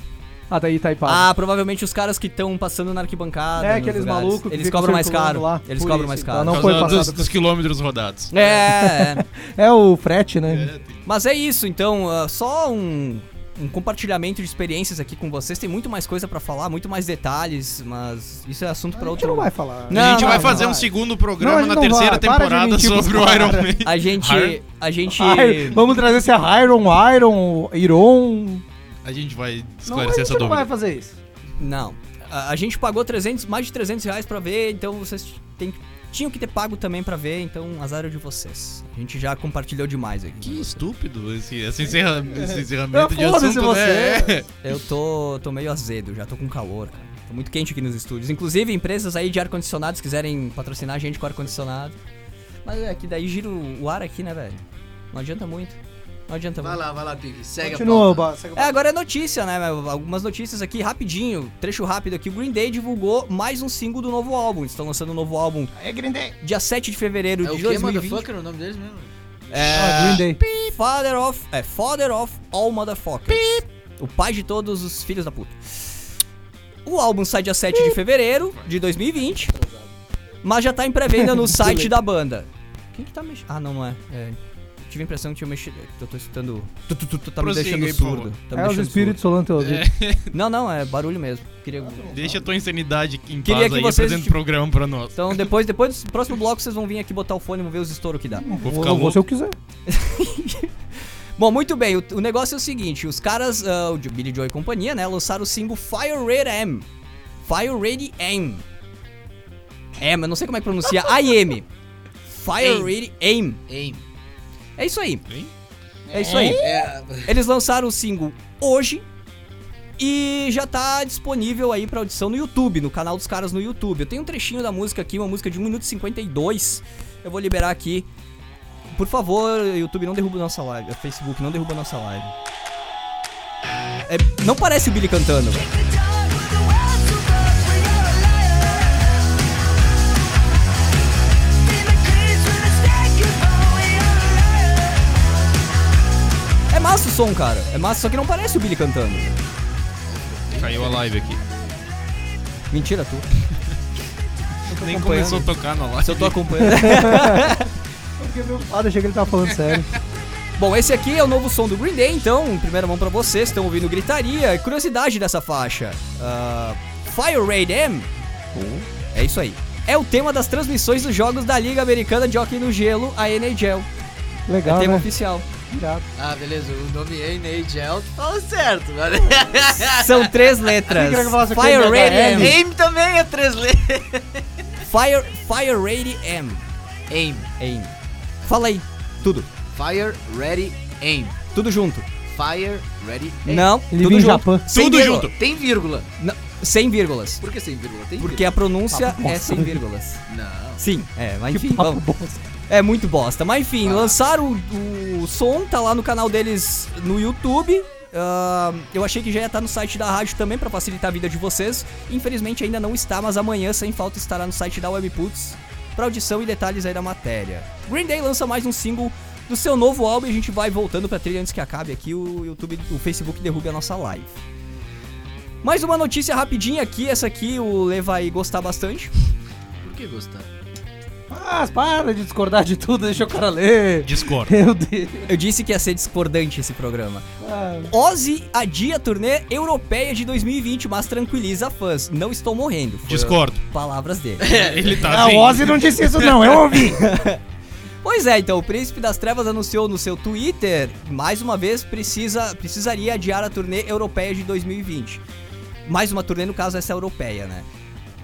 Ah, daí tá aí, Ah, provavelmente os caras que estão passando na arquibancada. É, nos aqueles lugares, malucos que Eles ficam cobram mais circulando caro. lá. Eles Por cobram isso, mais então caro. não Por foi causa dos, passado. dos quilômetros rodados. É, é. É o frete, né? Mas é isso, então, ah, só um, um compartilhamento de experiências aqui com vocês. Tem muito mais coisa pra falar, muito mais detalhes, mas isso é assunto pra A gente outro. não vai falar. Não, a gente vai não, fazer não um vai. segundo Não, programa gente na não terceira vai. Para de temporada mentir pros sobre o caras. Iron Man. A gente. Har- A gente. Ai, vamos trazer esse Iron, Iron, Iron. A gente vai Não, esclarecer gente essa não vai dúvida. fazer isso. Não. A, a gente pagou 300, mais de 300 reais pra ver, então vocês têm, tinham que ter pago também pra ver, então azar é de vocês. A gente já compartilhou demais aqui. Que estúpido esse, esse, encerra- esse encerramento de Foda-se assunto, né? você. Eu tô, tô meio azedo, já tô com calor, cara. Tô muito quente aqui nos estúdios. Inclusive, empresas aí de ar-condicionado, se quiserem patrocinar a gente com ar-condicionado. Mas é que daí gira o o ar aqui, né, velho? Não adianta muito. Não adianta Vai muito. lá, vai lá, Pique. Segue Continua, a pauta. Ba- segue a É, pauta. agora é notícia, né? Algumas notícias aqui, rapidinho. Trecho rápido aqui. O Green Day divulgou mais um single do novo álbum. Eles estão lançando um novo álbum É Green Day. dia 7 de fevereiro É o de que, 2020. motherfucker, o nome deles mesmo? Ah, Green Day. Father of. É, Father of All Motherfuckers. O pai de todos os filhos da puta. O álbum sai dia 7 de fevereiro de 2020. Mas já tá em pré-venda no site da banda. Quem que tá mexendo? Ah, não, não é. É, Tive a impressão que tinha mexido. que Eu tô escutando. Tu, tu, tu, tu, tá me Prossiga deixando aí, por surdo. Tá me É os deixando espíritos solando teu ouvido. surdo. Não, não, é barulho mesmo. Queria. Deixa a tua insanidade em Queria paz que aí, vocês apresenta o tipo- programa pra nós. Então depois, depois do próximo bloco vocês vão vir aqui botar o fone e vão ver os estouros que dá. Vou Vou, ficar vou louco. se eu quiser. Bom, muito bem, o, o negócio é o seguinte, os caras, ah, o Billy Joy e companhia, né, lançaram o single Fire Red M. Fire Red M. M, eu não sei como é que pronuncia, I-M. Fire Aim. Red Aim. Aim. É isso aí, Hein? é isso aí. É, Eles lançaram o single hoje e já tá disponível aí pra audição no YouTube, no canal dos caras no YouTube. Eu tenho um trechinho da música aqui, uma música de 1 minuto e 52. Eu vou liberar aqui. Por favor, YouTube, não derruba nossa live. Facebook, não derruba nossa live. É, não parece o Billy cantando. É massa o som, cara. É massa, só que não parece o Billy cantando. Caiu a live aqui. Mentira, tu. Nem começou a tocar na live. Se eu tô acompanhando. Eu fiquei preocupado, achei que ele tava falando sério. Bom, esse aqui é o novo som do Green Day, então, em primeira mão pra vocês, estão ouvindo gritaria. Curiosidade dessa faixa: ah, Fire Raid M. É isso aí. É o tema das transmissões dos jogos da Liga Americana de Hockey no Gelo, a NHL. É Legal, tema né? oficial. Irado. Ah, beleza. O nome é NHL, tu fala certo, mano. São três letras. Fire Raid MHL. M. Aim também é três letras. Fire, Fire Raid M. Aim. Aim. Fala aí. Tudo. Fire, ready, aim. Tudo junto. Fire, ready, aim. Não, Ele tudo junto. Japão. Tudo junto. Tem vírgula. Não, sem vírgulas. Por que sem vírgula? Tem Porque a pronúncia Papo é bosta. sem vírgulas. vírgula. Não. Sim, é, mas Que enfim, papo vamos. bosta. É muito bosta. Mas enfim, Ah. lançaram o, o som, tá lá no canal deles no YouTube. Ah, eu achei que já ia estar no site da rádio também pra facilitar a vida de vocês. Infelizmente ainda não está, mas amanhã, sem falta, estará no site da Webputs pra audição e detalhes aí da matéria. Green Day lança mais um single do seu novo álbum e a gente vai voltando pra trilha antes que acabe aqui o YouTube, o Facebook derrube a nossa live. Mais uma notícia rapidinha aqui, essa aqui o Lê vai gostar bastante. Por que gostar? Mas para de discordar de tudo, deixa o cara ler. Discord. Meu Deus. Eu disse que ia ser discordante esse programa. Ah, Ozzy adia a turnê europeia de 2020, mas tranquiliza fãs. Não estou morrendo. Foi Discordo. Palavras dele. Ele tá Ah, o Ozzy não disse isso não, eu ouvi. pois é, então, o Príncipe das Trevas anunciou no seu Twitter, mais uma vez, precisa, precisaria adiar a turnê europeia de 2020. Mais uma turnê, no caso, essa europeia, né?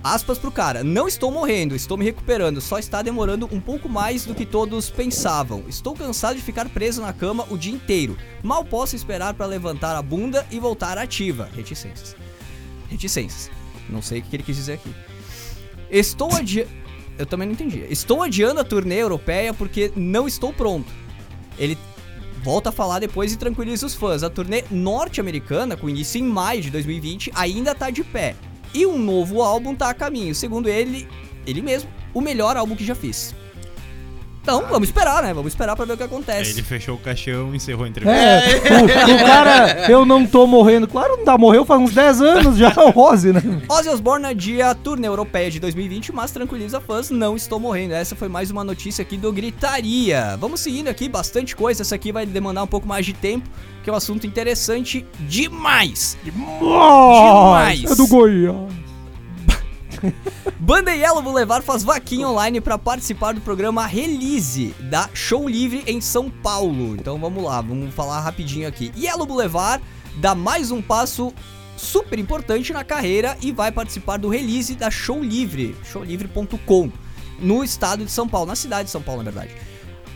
Aspas pro cara, não estou morrendo, estou me recuperando, só está demorando um pouco mais do que todos pensavam. Estou cansado de ficar preso na cama o dia inteiro. Mal posso esperar para levantar a bunda e voltar ativa. Reticências. Reticências. Não sei o que ele quis dizer aqui. Estou adiando. Eu também não entendi. Estou adiando a turnê europeia porque não estou pronto. Ele volta a falar depois e tranquiliza os fãs. A turnê norte-americana, com início em maio de 2020, ainda tá de pé. E um novo álbum tá a caminho. Segundo ele, ele mesmo, o melhor álbum que já fiz. Então, vamos esperar, né? Vamos esperar pra ver o que acontece. ele fechou o caixão e encerrou a entrevista. É, o, o cara, eu não tô morrendo. Claro, não tá, morreu faz uns 10 anos já, o Ozzy, né? Ozzy Osbourne adia a turnê europeia de 2020, mas tranquiliza fãs, não estou morrendo. Essa foi mais uma notícia aqui do Gritaria. Vamos seguindo aqui, bastante coisa. Essa aqui vai demandar um pouco mais de tempo, que é um assunto interessante demais. Demais. É do Goiás. Banda Yellow Boulevard faz vaquinha online para participar do programa Release da Show Livre em São Paulo. Então vamos lá, vamos falar rapidinho aqui. Yellow Boulevard dá mais um passo super importante na carreira e vai participar do Release da Show Livre, showlivre.com, no estado de São Paulo, na cidade de São Paulo, na verdade.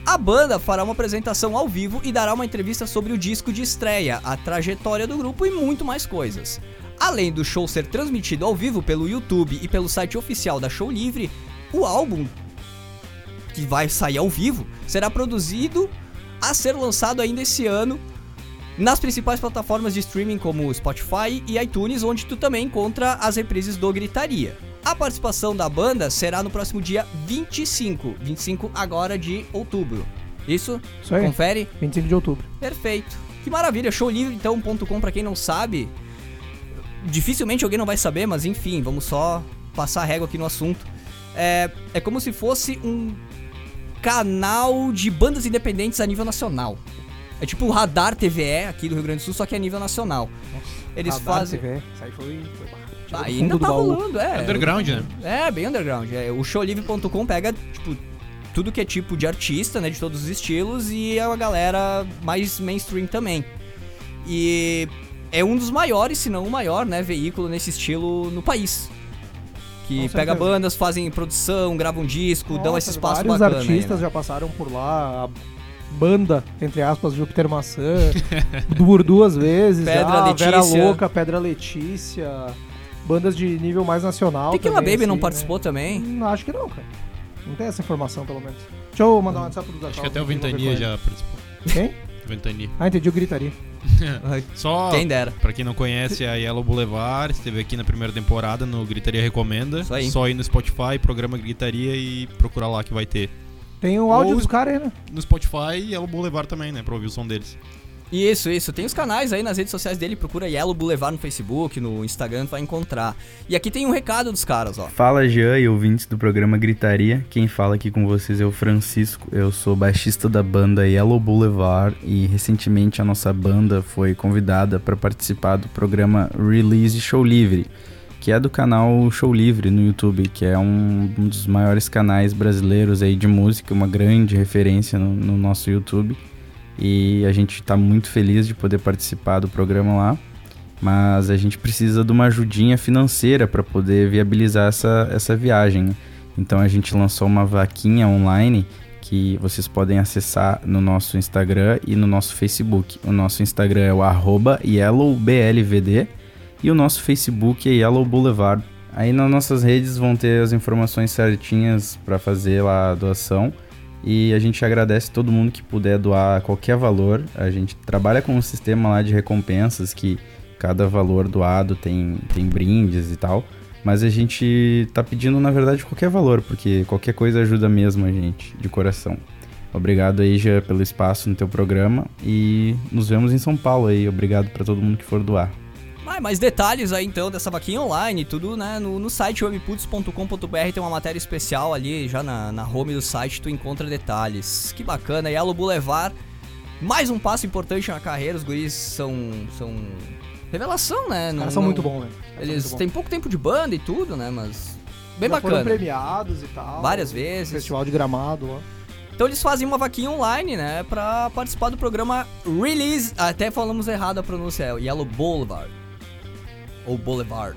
A banda fará uma apresentação ao vivo e dará uma entrevista sobre o disco de estreia, a trajetória do grupo e muito mais coisas. Além do show ser transmitido ao vivo pelo YouTube e pelo site oficial da Show Livre, o álbum que vai sair ao vivo será produzido a ser lançado ainda esse ano nas principais plataformas de streaming como Spotify e iTunes, onde tu também encontra as reprises do Gritaria. A participação da banda será no próximo dia 25, 25 agora de outubro. Isso? Isso aí, Confere? 25 de outubro. Perfeito. Que maravilha, showlivre então.com pra quem não sabe. Dificilmente alguém não vai saber, mas enfim, vamos só passar a régua aqui no assunto. É, é como se fosse um canal de bandas independentes a nível nacional. É tipo o Radar TVE aqui do Rio Grande do Sul, só que a nível nacional. Eles Radar fazem. TV. Isso aí foi. foi Ah, ainda tá baú. rolando, é. Underground, né? É, bem underground. É, o showlivre.com pega, tipo, tudo que é tipo de artista, né, de todos os estilos, e a galera mais mainstream também. E é um dos maiores, se não o maior, né, veículo nesse estilo no país. Que Com pega certeza. bandas, fazem produção, gravam disco, dão Nossa, esse espaço vários bacana. artistas aí, né? já passaram por lá. A banda, entre aspas, Júpiter Maçã, por duas vezes. Pedra Vera Letícia. Louca, Pedra Letícia. Bandas de nível mais nacional. Tequila também, Baby não assim, participou né? também? Hum, Acho que não, cara. Não tem essa informação, pelo menos. Deixa eu mandar um WhatsApp pro Acho que até o Ventania já participou. Quem? Ventania. Ah, entendi, eu gritaria. Só Quem dera. pra quem não conhece, a Yellow Boulevard esteve aqui na primeira temporada no Gritaria Recomenda. Isso aí. Só ir no Spotify, programa Gritaria e procurar lá que vai ter. Tem o áudio Ou- dos caras aí, né? No Spotify, Yellow Boulevard também, né? Pra ouvir o som deles. Isso, isso. Tem os canais aí nas redes sociais dele, procura Yellow Boulevard no Facebook, no Instagram, vai encontrar. E aqui tem um recado dos caras, ó. Fala Jean e ouvintes do programa Gritaria. Quem fala aqui com vocês é o Francisco. Eu sou baixista da banda Yellow Boulevard e recentemente a nossa banda foi convidada para participar do programa Release Show Livre, que é do canal Show Livre no YouTube, que é um, um dos maiores canais brasileiros aí de música, uma grande referência no, no nosso YouTube. E a gente está muito feliz de poder participar do programa lá mas a gente precisa de uma ajudinha financeira para poder viabilizar essa, essa viagem. né? Então a gente lançou uma vaquinha online que vocês podem acessar no nosso Instagram e no nosso Facebook. O nosso Instagram é o YellowBLVD e o nosso Facebook é Yellow Boulevard. Aí nas nossas redes vão ter as informações certinhas para fazer lá a doação. E a gente agradece todo mundo que puder doar qualquer valor. A gente trabalha com um sistema lá de recompensas que cada valor doado tem, tem brindes e tal. Mas a gente tá pedindo, na verdade, qualquer valor, porque qualquer coisa ajuda mesmo a gente, de coração. Obrigado aí, já pelo espaço no teu programa. E nos vemos em São Paulo aí. Obrigado para todo mundo que for doar. Mais, mais detalhes aí então dessa vaquinha online, tudo né, no, no site webputs.com.br tem uma matéria especial ali, já na, na home do site tu encontra detalhes. Que bacana, Yellow Boulevard, mais um passo importante na carreira, os guris são, são revelação, né? Não- caras são não- muito bons, né? Eles têm pouco tempo de banda e tudo, né, mas bem Já foram bacana. premiados e tal. Várias vezes. Festival de gramado lá. Então eles fazem uma vaquinha online, né, pra participar do programa Release, até falamos errado a pronúncia, é Yellow Boulevard. Ou Boulevard.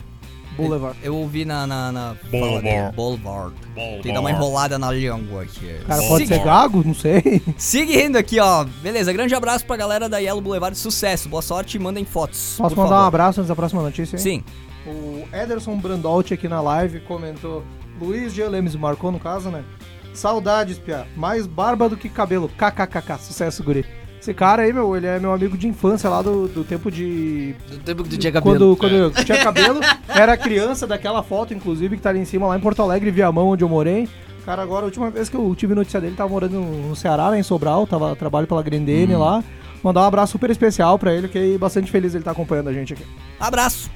Boulevard. Eu ouvi na. na, na Boulevard. fala dele, Boulevard. Tem que dar uma enrolada na língua aqui. Cara pode Segui- ser gago? Não sei. Seguindo aqui, ó. Beleza, grande abraço pra galera da Yellow Boulevard. Sucesso, boa sorte e mandem fotos. Posso mandar um favor. abraço antes da próxima notícia? hein? Sim. O Ederson Brandolt aqui na live comentou. Luiz G. Lemes marcou no caso, né? Saudades, Pia. Mais barba do que cabelo. KKKK. Sucesso, guri. Esse cara aí, meu, ele é meu amigo de infância lá do, do tempo de. Do tempo que tu tinha cabelo. Quando, quando eu tinha cabelo, era criança daquela foto, inclusive, que tá ali em cima, lá em Porto Alegre, Viamão, onde eu morei. Cara, agora, a última vez que eu tive notícia dele, tava morando no Ceará, né, em Sobral, tava trabalho pela Grendene lá. Mandar um abraço super especial pra ele, fiquei bastante feliz ele tá acompanhando a gente aqui. Abraço.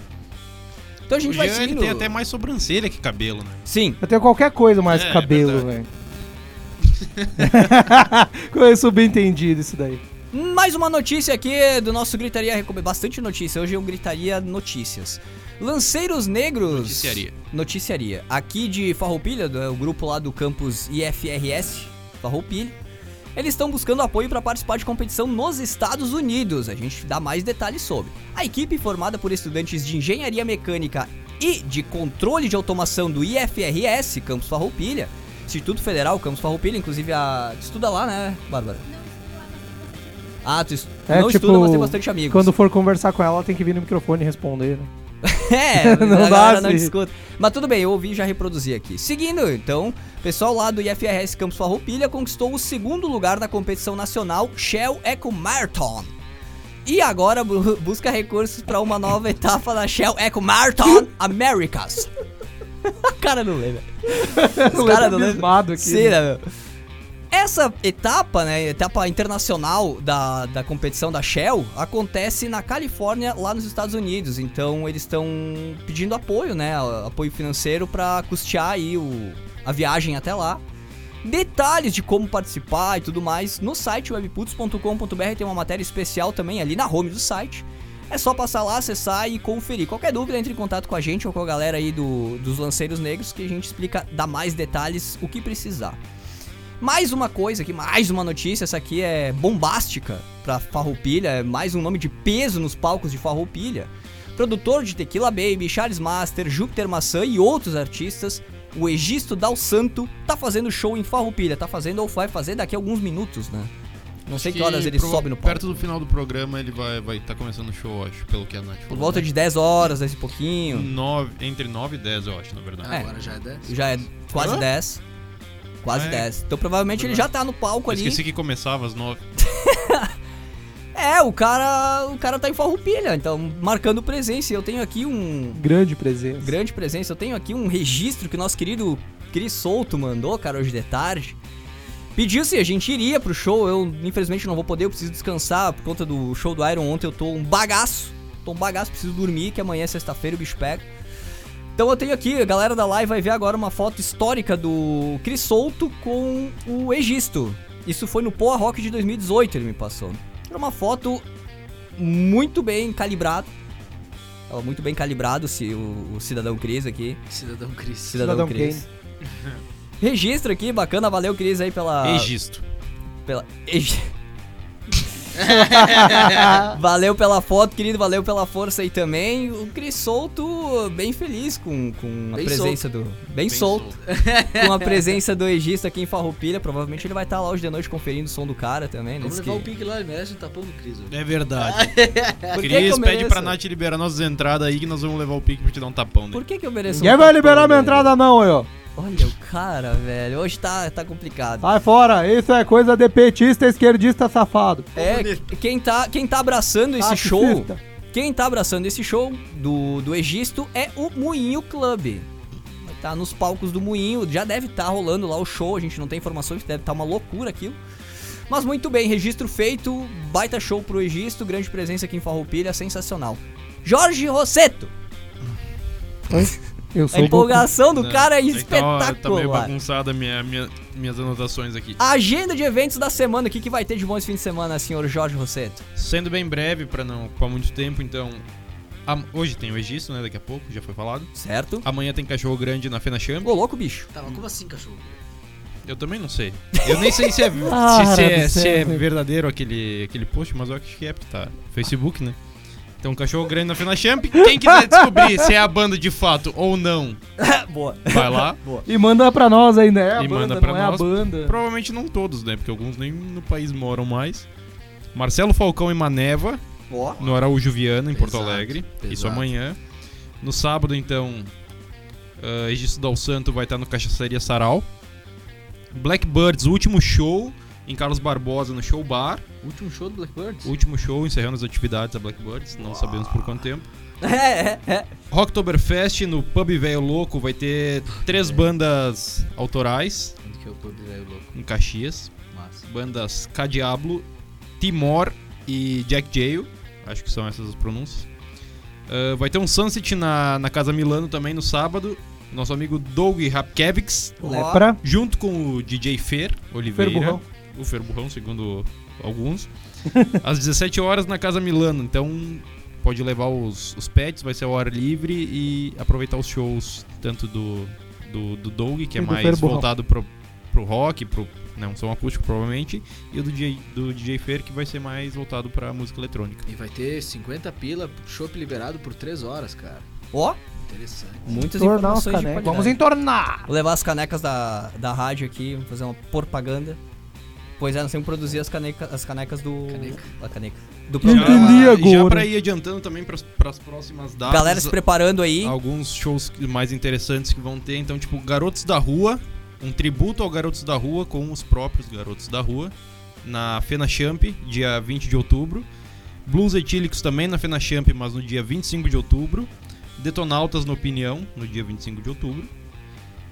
Então a O gente vai Jean ele tem até mais sobrancelha que cabelo, né? Sim. Eu tenho qualquer coisa mais É, que cabelo, verdade. velho. Foi subentendido isso daí. Mais uma notícia aqui do nosso Gritaria Recom- Bastante notícia. Hoje um Gritaria Notícias. Lanceiros Negros. Noticiaria. Noticiaria. Aqui de Farroupilha, do, é o grupo lá do campus IFRS, Farroupilha. Eles estão buscando apoio para participar de competição nos Estados Unidos. A gente dá mais detalhes sobre. A equipe, formada por estudantes de engenharia mecânica e de controle de automação do IFRS, Campus Farroupilha, Instituto Federal Campus Farroupilha, inclusive a. Tu estuda lá, né, Bárbara? Ah, tu est... É, não tipo, estuda, mas tem bastante amigos. Quando for conversar com ela, tem que vir no microfone e responder, né? É, Não a dá, não discuta. Mas tudo bem, eu ouvi e já reproduzi aqui. Seguindo, então, pessoal lá do IFRS Campus Farroupilha conquistou o segundo lugar na competição nacional Shell Eco Marathon. E agora bu- busca recursos para uma nova etapa da Shell Eco Marathon Americas. Cara não lembra. Os caras não lembram. aqui, Sim, né? né, meu? Essa etapa, né, etapa internacional da, da competição da Shell, acontece na Califórnia, lá nos Estados Unidos. Então eles estão pedindo apoio, né, apoio financeiro para custear aí o, a viagem até lá. Detalhes de como participar e tudo mais no site webputs.com.br tem uma matéria especial também ali na home do site. É só passar lá, acessar e conferir. Qualquer dúvida, entre em contato com a gente ou com a galera aí do, dos Lanceiros Negros que a gente explica, dá mais detalhes, o que precisar. Mais uma coisa aqui, mais uma notícia, essa aqui é bombástica pra Farroupilha, é mais um nome de peso nos palcos de Farroupilha. Produtor de Tequila Baby, Charles Master, Júpiter Maçã e outros artistas, o Egisto Dal Santo tá fazendo show em Farroupilha, tá fazendo ou vai fazer daqui a alguns minutos, né? Não sei que horas ele prova- sobe no palco. Perto do final do programa ele vai vai tá começando o show, acho, pelo que a Nath Por falou. volta né? de 10 horas, 10 e pouquinho. Nove, entre 9 e 10, eu acho, na verdade. É. Agora já é 10. Já é quase Hã? 10. Quase É. 10. Então provavelmente ele já tá no palco Eu ali. esqueci que começava às 9. É, o cara, o cara tá em Farroupilha, então marcando presença. E Eu tenho aqui um Grande presença. grande presença. Eu tenho aqui um registro que o nosso querido Cris Souto mandou, cara, hoje de tarde. Pediu se a gente iria pro show, eu infelizmente não vou poder, eu preciso descansar por conta do show do Iron ontem, eu tô um bagaço. Tô um bagaço, preciso dormir, que amanhã é sexta-feira o bicho pega. Então eu tenho aqui, a galera da live vai ver agora uma foto histórica do Cris Souto com o Egisto. Isso foi no Poa Rock de 2018, ele me passou. Era uma foto muito bem calibrado. Ó, Muito bem calibrado se o, o cidadão Cris aqui. Cidadão Cris. Cidadão, Cidadão Cris. Registro aqui, bacana, valeu Cris aí pela. Egisto. pela Egi- valeu pela foto, querido, valeu pela força aí também. O Cris Solto, bem feliz com, com a Bem presença do. Bem, solto. com a presença do Egisto aqui em Farroupilha. Provavelmente ele vai estar lá hoje de noite conferindo o som do cara também. né? Vamos levar o que- pique lá, ele merece um tapão do Cris. ó. É verdade. Cris, eu pede pra Nath liberar nossas entradas aí que nós vamos levar o pique pra te dar um tapão, né? Por que que eu mereço Ninguém um vai tapão liberar minha dele? entrada não, aí, ó. Olha o cara, velho. Hoje tá, tá complicado. Sai fora, isso é coisa de petista esquerdista safado. É, quem tá, quem tá abraçando esse show, quem tá abraçando esse show do, do Egisto é o Moinho Club. Tá nos palcos do Moinho, já deve estar rolando lá o show, a gente não tem informações, deve estar uma loucura aquilo. Mas muito bem, registro feito, baita show pro Egisto, grande presença aqui em Farroupilha, sensacional. Jorge Rosseto, Eu a sou empolgação do Não, cara é Tá, tá meio espetacular. bagunçada minha, minha, minhas anotações aqui. Agenda de eventos da semana, o que, que vai ter de bom esse fim de semana, senhor Jorge Rosseto? Sendo bem breve, pra não ocupar muito tempo, então. am- hoje tem o Egisto, né? Daqui a pouco, já foi falado. Certo? Amanhã tem cachorro grande na Fena Champ. Ô, louco, bicho. Tá, mas como assim, cachorro? Eu também não sei. Eu nem sei se é, se, se é, se é verdadeiro aquele, aquele post, mas eu acho que é, porque tá Facebook, né? Então, cachorro grande na Fena Champ. Quem quiser descobrir se é a banda de fato ou não, Boa. vai lá. E manda pra nós ainda, é a E banda, manda pra não nós. é a banda. Provavelmente não todos, né? Porque alguns nem no país moram mais. Marcelo Falcão e Maneva, Ó. no Araújo Viana, em Porto Exato, Alegre. Isso exato. amanhã. No sábado, então, uh, Egisto Dal Santo vai estar no Cachaçaria Sarau. Blackbirds, último show em Carlos Barbosa, no Show Bar. Último show do Blackbirds? Último show, encerrando as atividades da Blackbirds. Não sabemos por quanto tempo. É, é, é. Rocktoberfest, no Pub Velho Louco, vai ter três bandas autorais Onde que é o pub velho louco? em Caxias. Massa. bandas K Diablo, Timor e Jack Jail. Acho que são essas as pronúncias. Ah, vai ter um Sunset na, na Casa Milano também no sábado. Nosso amigo Doug Rapkevics, Lepra. junto com o DJ Fer Oliveira. Ferburrão. O Fer Burrão, segundo alguns. às 17 horas na Casa Milano. Então pode levar os, os pets, vai ser ao ar livre e aproveitar os shows tanto do, do, do Doug, que é do mais voltado pro, pro rock, pro um som acústico provavelmente, e o do DJ, do DJ Fer, que vai ser mais voltado pra música eletrônica. E vai ter 50 pila, chopp liberado por 3 horas, cara. Ó, Interessante. muitas Tornar os informações de. Vamos entornar. Vou levar as canecas da, da rádio aqui, fazer uma propaganda. Pois é, nós temos que produzir as, caneca, as canecas do... Caneca. A caneca. Do Entendi programa. agora. Ah, já pra ir adiantando também pras, pras próximas datas. Galera se preparando aí. alguns shows mais interessantes que vão ter. Então, tipo, Garotos da Rua, um tributo ao Garotos da Rua com os próprios Garotos da Rua, na Fena Champ, dia 20 de outubro. Blues Etílicos também na Fena Champ, mas no dia 25 de outubro. Detonautas no Opinião, no dia 25 de outubro.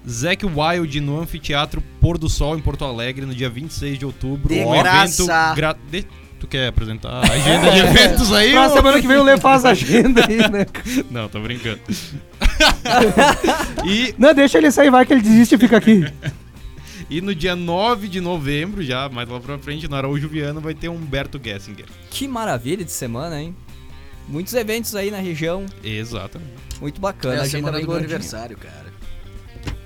Zack Wild no Anfiteatro Pôr do Sol em Porto Alegre, no dia 26 de outubro. De um graça. evento gra- de- Tu quer apresentar a agenda de eventos aí? Ou- semana que vem o Lê faz a agenda aí, né? Não, tô brincando. e Não, deixa ele sair, vai que ele desiste e fica aqui. E no dia 9 de novembro, já mais lá pra frente, no Araújo Viana, vai ter Humberto Gessinger. Que maravilha de semana, hein? Muitos eventos aí na região, Exatamente. muito É bacana. a agenda semana do gordinha. aniversário, cara.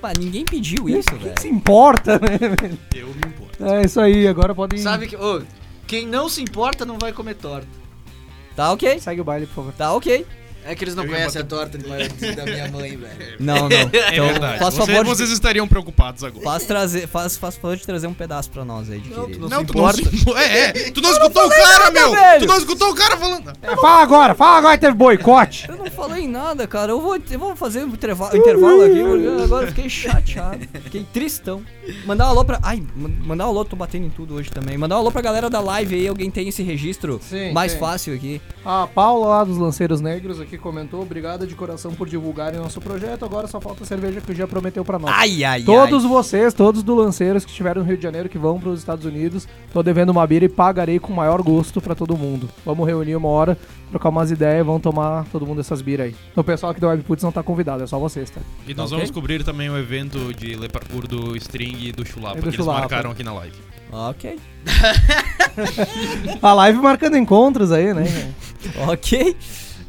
Pá, ninguém pediu isso, Quem velho. se importa, né, velho? Eu me importo. É isso aí, agora podem... Sabe que. ô, quem não se importa não vai comer torta. Tá ok, Segue o baile, por favor. tá ok. É que eles não Eu ia conhecem a torta de- da minha mãe, velho. Não, não. É Então, verdade. faz Você- favor de vocês estariam preocupados agora. Faz, trazer, faz, faz favor de trazer um pedaço pra nós aí, de Não, querido. tu não se tu não se impo- É, é. Tu não escutou o cara, meu! velho. Tu não escutou o cara falando. É, fala agora, fala agora que teve boicote. Eu não falei nada, cara. Eu vou, eu vou fazer um interva- intervalo aqui, porque agora eu fiquei chateado. Fiquei tristão. Mandar um alô pra. Ai, man- mandar um alô, tô batendo em tudo hoje também. Mandar um alô pra galera da live aí, alguém tem esse registro Sim, mais tem. fácil aqui. A Paula lá dos Lanceiros Negros aqui comentou: obrigada de coração por divulgarem nosso projeto. Agora só falta a cerveja que o Jean prometeu pra nós. Ai, ai, Todos ai. vocês, todos do Lanceiros que estiveram no Rio de Janeiro, que vão para os Estados Unidos, tô devendo uma bira e pagarei com o maior gosto pra todo mundo. Vamos reunir uma hora, trocar umas ideias, vamos tomar todo mundo essas biras aí. O pessoal aqui do Webputs não tá convidado, é só vocês, tá? E nós Ok. vamos cobrir também o evento de Le Parkour do String e do Chulapa, E do que eles Chulapa. marcaram aqui na live. Ok. A live marcando encontros aí, né? Ok.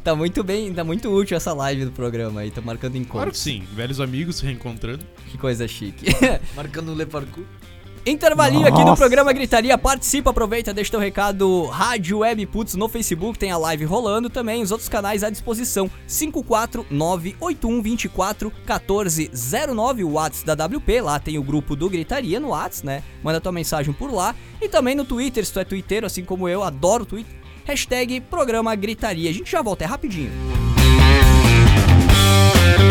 Tá muito bem, tá muito útil essa live do programa aí, tá marcando Claro encontros. que sim, velhos amigos se reencontrando. Que coisa chique. Marcando o Le Parkour. Intervalinho aqui no Nossa. programa Gritaria, participa, aproveita, deixa teu recado Rádio Web Putz no Facebook, tem a live rolando também, os outros canais à disposição, 54981241409, o Whats da WP, lá tem o grupo do Gritaria no Whats, né, manda tua mensagem por lá, e também no Twitter, se tu é twitteiro, assim como eu, adoro Twitter, hashtag Programa Gritaria, a gente já volta, é rapidinho.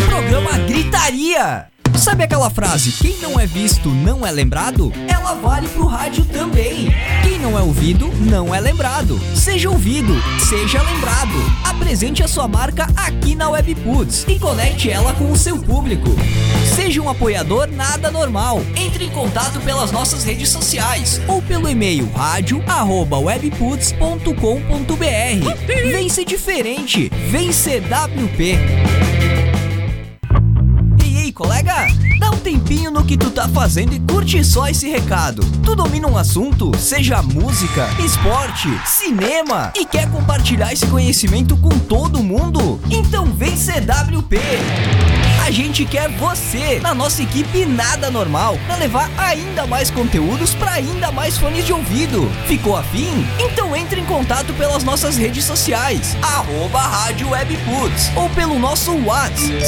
Programa Gritaria. Sabe aquela frase, quem não é visto não é lembrado? Ela vale pro rádio também. Ouvido não é lembrado. Seja ouvido, seja lembrado. Apresente a sua marca aqui na Webputs e conecte ela com o seu público. Seja um apoiador nada normal. Entre em contato pelas nossas redes sociais ou pelo e-mail rádio@webputs.com.br. Vem ser diferente, vem ser WP. Ei, ei, colega! Tempinho no que tu tá fazendo e curte só esse recado. Tu domina um assunto, seja música, esporte, cinema, e quer compartilhar esse conhecimento com todo mundo? Então vem CWP! A gente quer você na nossa equipe Nada Normal para levar ainda mais conteúdos para ainda mais fones de ouvido. Ficou afim? Então entre em contato pelas nossas redes sociais, arroba Rádio Webputs, ou pelo nosso WhatsApp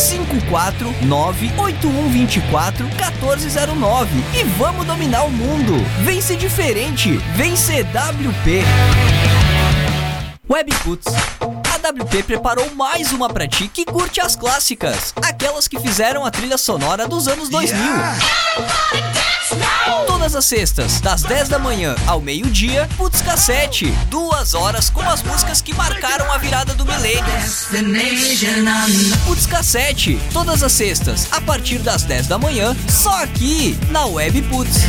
54981241409 e vamos dominar o mundo. Vem ser diferente, vem WP. Webputs. A WP preparou mais uma pra ti que curte as clássicas, aquelas que fizeram a trilha sonora dos anos 2000. Todas as sextas, das 10 da manhã ao meio-dia, Putz Cassete. Duas horas com as músicas que marcaram a virada do milênio. Putz Cassete. Todas as sextas, a partir das 10 da manhã, só aqui na Web Putz.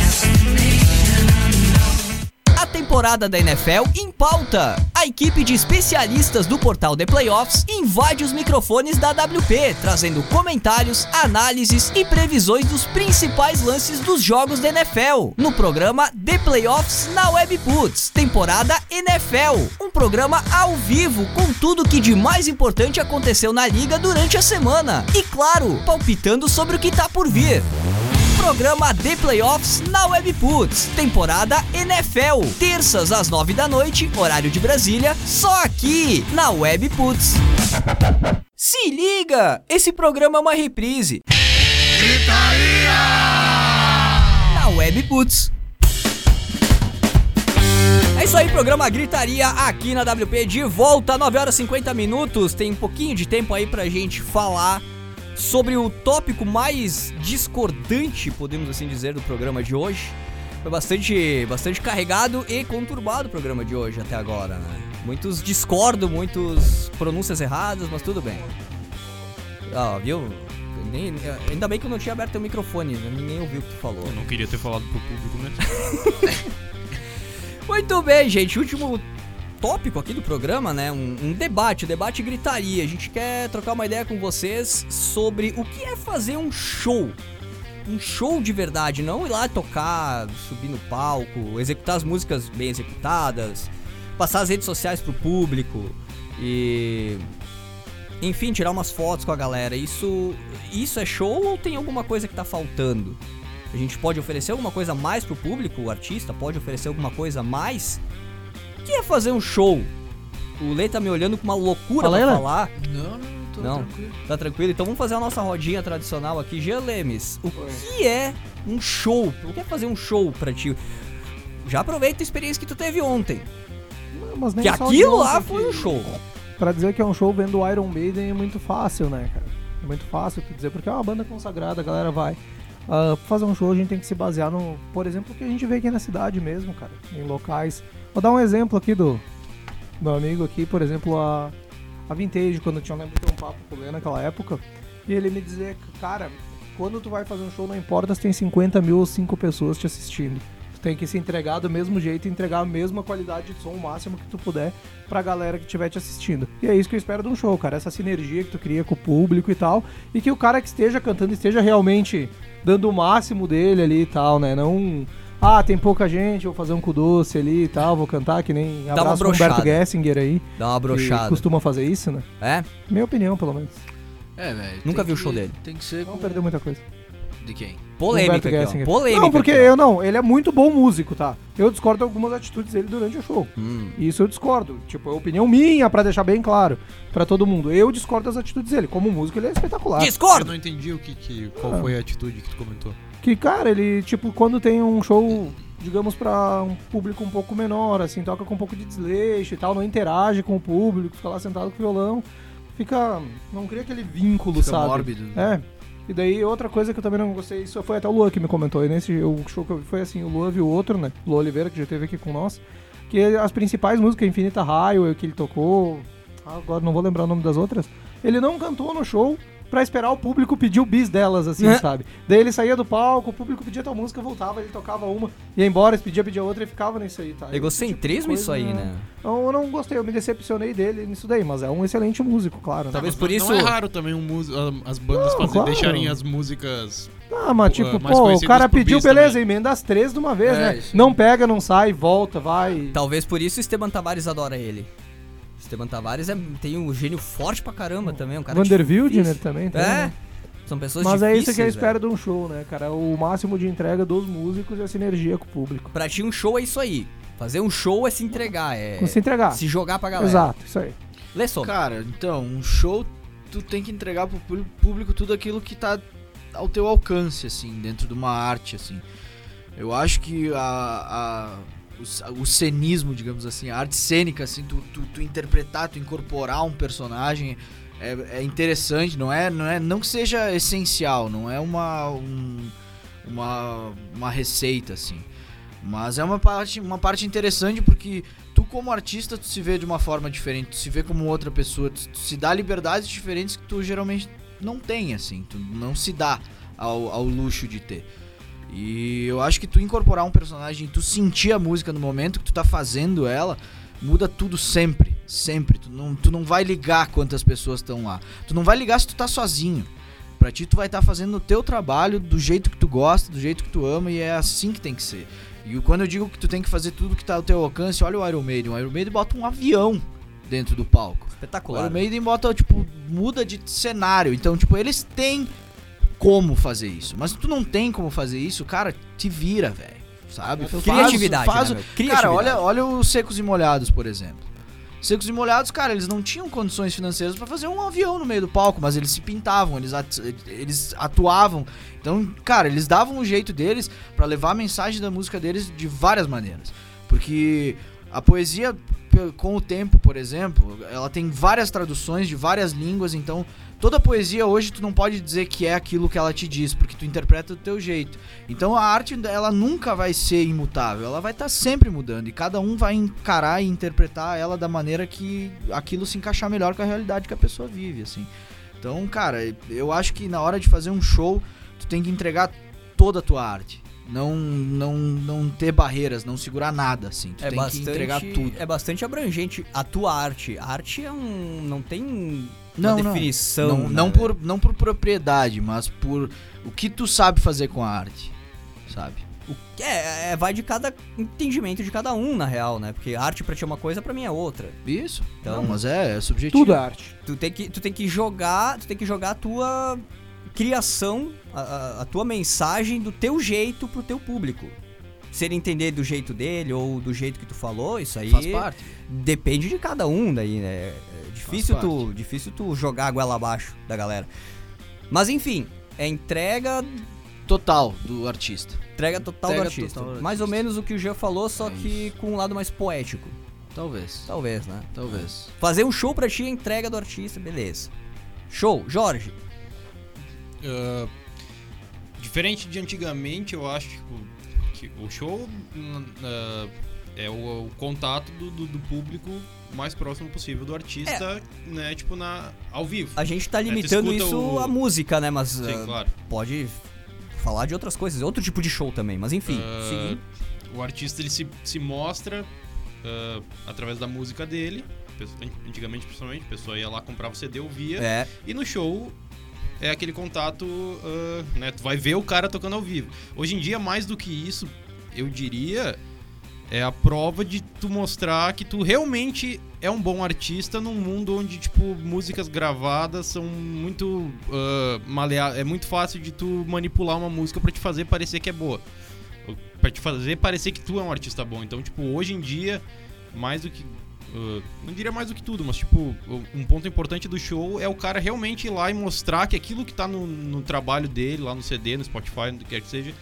Temporada da NFL em pauta. A equipe de especialistas do portal The Playoffs invade os microfones da WP, trazendo comentários, análises e previsões dos principais lances dos jogos da NFL. No programa The Playoffs na Webputs, temporada NFL. Um programa ao vivo com tudo que de mais importante aconteceu na liga durante a semana. E claro, palpitando sobre o que tá por vir. Programa The Playoffs na Webputs, temporada NFL, terças às nove da noite, horário de Brasília, só aqui na Webputs. Se liga, esse programa é uma reprise. Na Webputs. É isso aí, programa Gritaria aqui na WP de volta, 9 horas e 50 minutos. Tem um pouquinho de tempo aí pra gente falar sobre o tópico mais discordante, podemos assim dizer, do programa de hoje. Foi bastante, bastante carregado e conturbado o programa de hoje até agora, né? Muitos discordam, muitos pronúncias erradas, mas tudo bem. Ó, viu? Nem- ainda bem que eu não tinha aberto o microfone, né? ninguém ouviu o que tu falou. Eu não queria ter falado pro público mesmo. Muito bem, gente. Último tópico aqui do programa, né? Um, um debate, um debate gritaria. A gente quer trocar uma ideia com vocês sobre o que é fazer um show. Um show de verdade, não ir lá tocar, subir no palco, executar as músicas bem executadas, passar as redes sociais pro público e enfim, tirar umas fotos com a galera. Isso isso é show ou tem alguma coisa que tá faltando? A gente pode oferecer alguma coisa a mais pro público, o artista pode oferecer alguma coisa a mais? O que é fazer um show? O Lei tá me olhando com uma loucura Fala pra Lê. falar. Não, não, tô Não. tranquilo. Tá tranquilo? Então vamos fazer a nossa rodinha tradicional aqui. Jean Lemes, o que é um show? O que é fazer um show pra ti? Já aproveita a experiência que tu teve ontem. Mas nem Que só aquilo lá ontem foi que- um show. pra dizer que é um show vendo o Iron Maiden é muito fácil, né, cara? É muito fácil tu dizer, porque é uma banda consagrada, a galera vai. Ah, pra fazer um show a gente tem que se basear no, por exemplo, o que a gente vê aqui na cidade mesmo, cara, em locais. Vou dar um exemplo aqui do meu amigo aqui, por exemplo, a, a Vintage, quando eu tinha lembro de um papo com ele naquela época, e ele me dizia, cara, quando tu vai fazer um show, não importa se tem 50 mil ou 5 pessoas te assistindo. Tu tem que se entregar do mesmo jeito, entregar a mesma qualidade de som, o máximo que tu puder, pra galera que estiver te assistindo. E é isso que eu espero de um show, cara. Essa sinergia que tu cria com o público e tal. E que o cara que esteja cantando esteja realmente dando o máximo dele ali e tal, né? Não. Ah, tem pouca gente, vou fazer um cu doce ali e tal, vou cantar que nem uma abraço pro Humberto. Gessinger aí. Dá uma que brochada. costuma fazer isso, né? É? Minha opinião, pelo menos. É, velho. Nunca tem vi o que- show dele. Tem que ser Não com... perdeu muita coisa. De quem? Polêmica aqui, ó. Gessinger. Polêmica. Não, porque aqui, ó. eu não, ele é muito bom músico, tá? Eu discordo de algumas atitudes dele durante o show. Hum. Isso eu discordo. Tipo, é opinião minha, pra deixar bem claro pra todo mundo. Eu discordo das atitudes dele. Como músico, ele é espetacular. Eu Discordo! não entendi o que, que qual Ah. foi a atitude que tu comentou. Que, cara, ele, tipo, quando tem um show, digamos, pra um público um pouco menor, assim, toca com um pouco de desleixo e tal, não interage com o público, fica lá sentado com o violão, fica. Não cria aquele vínculo, Fica sabe? mórbido. É. E daí, outra coisa que eu também não gostei, isso foi até o Luan que me comentou. E nesse o show que eu vi foi assim: o Luan viu outro, né? Luan Oliveira, que já esteve aqui com nós. Que as principais músicas, Infinita Raio, que ele tocou. Agora não vou lembrar o nome das outras. Ele não cantou no show pra esperar o público pedir o bis delas, assim, É. sabe? Daí ele saía do palco, o público pedia tal música, voltava, ele tocava uma, ia embora, pedia, pedia outra e ficava nisso aí, tá? Egocentrismo tipo isso aí, né? Eu, eu não gostei, eu me decepcionei dele nisso daí, mas é um excelente músico, claro. Né? Talvez Mas por não isso- é raro também um músico, ah, as bandas Não, claro. deixarem as músicas. Ah, mas tipo, pô, o cara pediu, beleza, também. emenda as três de uma vez, É, né? isso. Não pega, não sai, volta, vai. Talvez por isso Esteban Tavares adora ele. Esteban Tavares é, tem um gênio forte pra caramba também, um cara Vander. Wildner também tem, É. né? São pessoas Mas é isso que eu difíceis, espero velho. de um show, né, cara? O máximo de entrega dos músicos e a sinergia com o público. Pra ti um show é isso aí. Fazer um show é se entregar, é se entregar. se jogar pra galera. Exato, isso aí. Lê sobre. Cara, então, um show, tu tem que entregar pro pú- público tudo aquilo que tá ao teu alcance, assim, dentro de uma arte, assim. Eu acho que a, a- o, o cenismo, digamos assim, a arte cênica, assim, tu, tu, tu interpretar, tu incorporar um personagem é, é interessante, não é, não é, não que seja essencial, não é uma, um- uma, uma receita, assim. Mas é uma parte, uma parte interessante porque tu como artista tu se vê de uma forma diferente, tu se vê como outra pessoa, tu, tu se dá liberdades diferentes que tu geralmente não tem, assim, tu não se dá ao, ao luxo de ter. E eu acho que tu incorporar um personagem, tu sentir a música no momento que tu tá fazendo ela, muda tudo sempre, sempre. Tu não, tu não vai ligar quantas pessoas estão lá. Tu não vai ligar se tu tá sozinho. Pra ti tu vai estar fazendo o teu trabalho do jeito que tu gosta, do jeito que tu ama e é assim que tem que ser. E quando eu digo que tu tem que fazer tudo que tá ao teu alcance, olha o Iron Maiden. O Iron Maiden bota um avião dentro do palco. O Espetacular. Iron Maiden bota, tipo, muda de cenário. Então, tipo, eles têm como fazer isso. Mas se tu não tem como fazer isso, cara, te vira, velho. Sabe? Faz- Criatividade, faz né, meu? Cara, Criatividade. olha, olha os Secos e Molhados, por exemplo. Secos e Molhados, cara, eles não tinham condições financeiras pra fazer um avião no meio do palco, mas eles se pintavam, eles, at- eles atuavam. Então, cara, eles davam o jeito deles pra levar a mensagem da música deles de várias maneiras. Porque a poesia, com o tempo, por exemplo, ela tem várias traduções de várias línguas, então toda poesia hoje tu não pode dizer que é aquilo que ela te diz, porque tu interpreta do teu jeito. Então a arte ela nunca vai ser imutável, ela vai estar sempre mudando e cada um vai encarar e interpretar ela da maneira que aquilo se encaixar melhor com a realidade que a pessoa vive, assim. Então, cara, eu acho que na hora de fazer um show, tu tem que entregar toda a tua arte. Não, não, não ter barreiras, não segurar nada, assim. Tu É tem bastante, que entregar tudo. é bastante abrangente a tua arte. A arte é um. não tem Não, não. definição. Não, né, não, por, não por propriedade, mas por o que tu sabe fazer com a arte, sabe? O- É, é, vai de cada entendimento de cada um, na real, né? Porque arte pra ti é uma coisa, pra mim é outra. Isso. Então- não, mas é, é subjetivo. Tudo é arte. Tu tem que, tu tem que jogar, tu tem que jogar a tua criação, a, a- a tua mensagem do teu jeito pro teu público. Se ele entender do jeito dele ou do jeito que tu falou, isso aí Faz parte. depende de cada um daí, né? Difícil Faz tu, difícil tu jogar a goela abaixo da galera. Mas enfim, é entrega, Total do artista. entrega total Entrega do artista. total do Mais ou artista. menos o que o Jean falou, só É que com um lado mais poético. Talvez. Talvez, né? Talvez. Fazer um show pra ti é entrega do artista, beleza. Show, Jorge. Ah, diferente de antigamente, eu acho tipo, que o show ah, é o, o contato do, do- do público mais próximo possível do artista, né? Tipo, na, ao vivo. A gente tá tu limitando escuta isso o- à música, né? Mas Sim, ah, claro. pode falar de outras coisas, outro tipo de show também. Mas enfim, seguindo. o artista ele se, se mostra ah, através da música dele. Antigamente, principalmente, a pessoa ia lá, comprava o CD, ouvia. É, E no show é aquele contato, né? Tu vai ver o cara tocando ao vivo. Hoje em dia, mais do que isso, eu diria, é a prova de tu mostrar que tu realmente é um bom artista num mundo onde, tipo, músicas gravadas são muito ah, malea- É muito fácil de tu manipular uma música pra te fazer parecer que é boa. Pra te fazer parecer que tu é um artista bom. Então, tipo, hoje em dia, mais do que. ah, não diria mais do que tudo, mas tipo, um ponto importante do show é o cara realmente ir lá e mostrar que aquilo que tá no, no trabalho dele, lá no CD, no Spotify, onde quer que seja,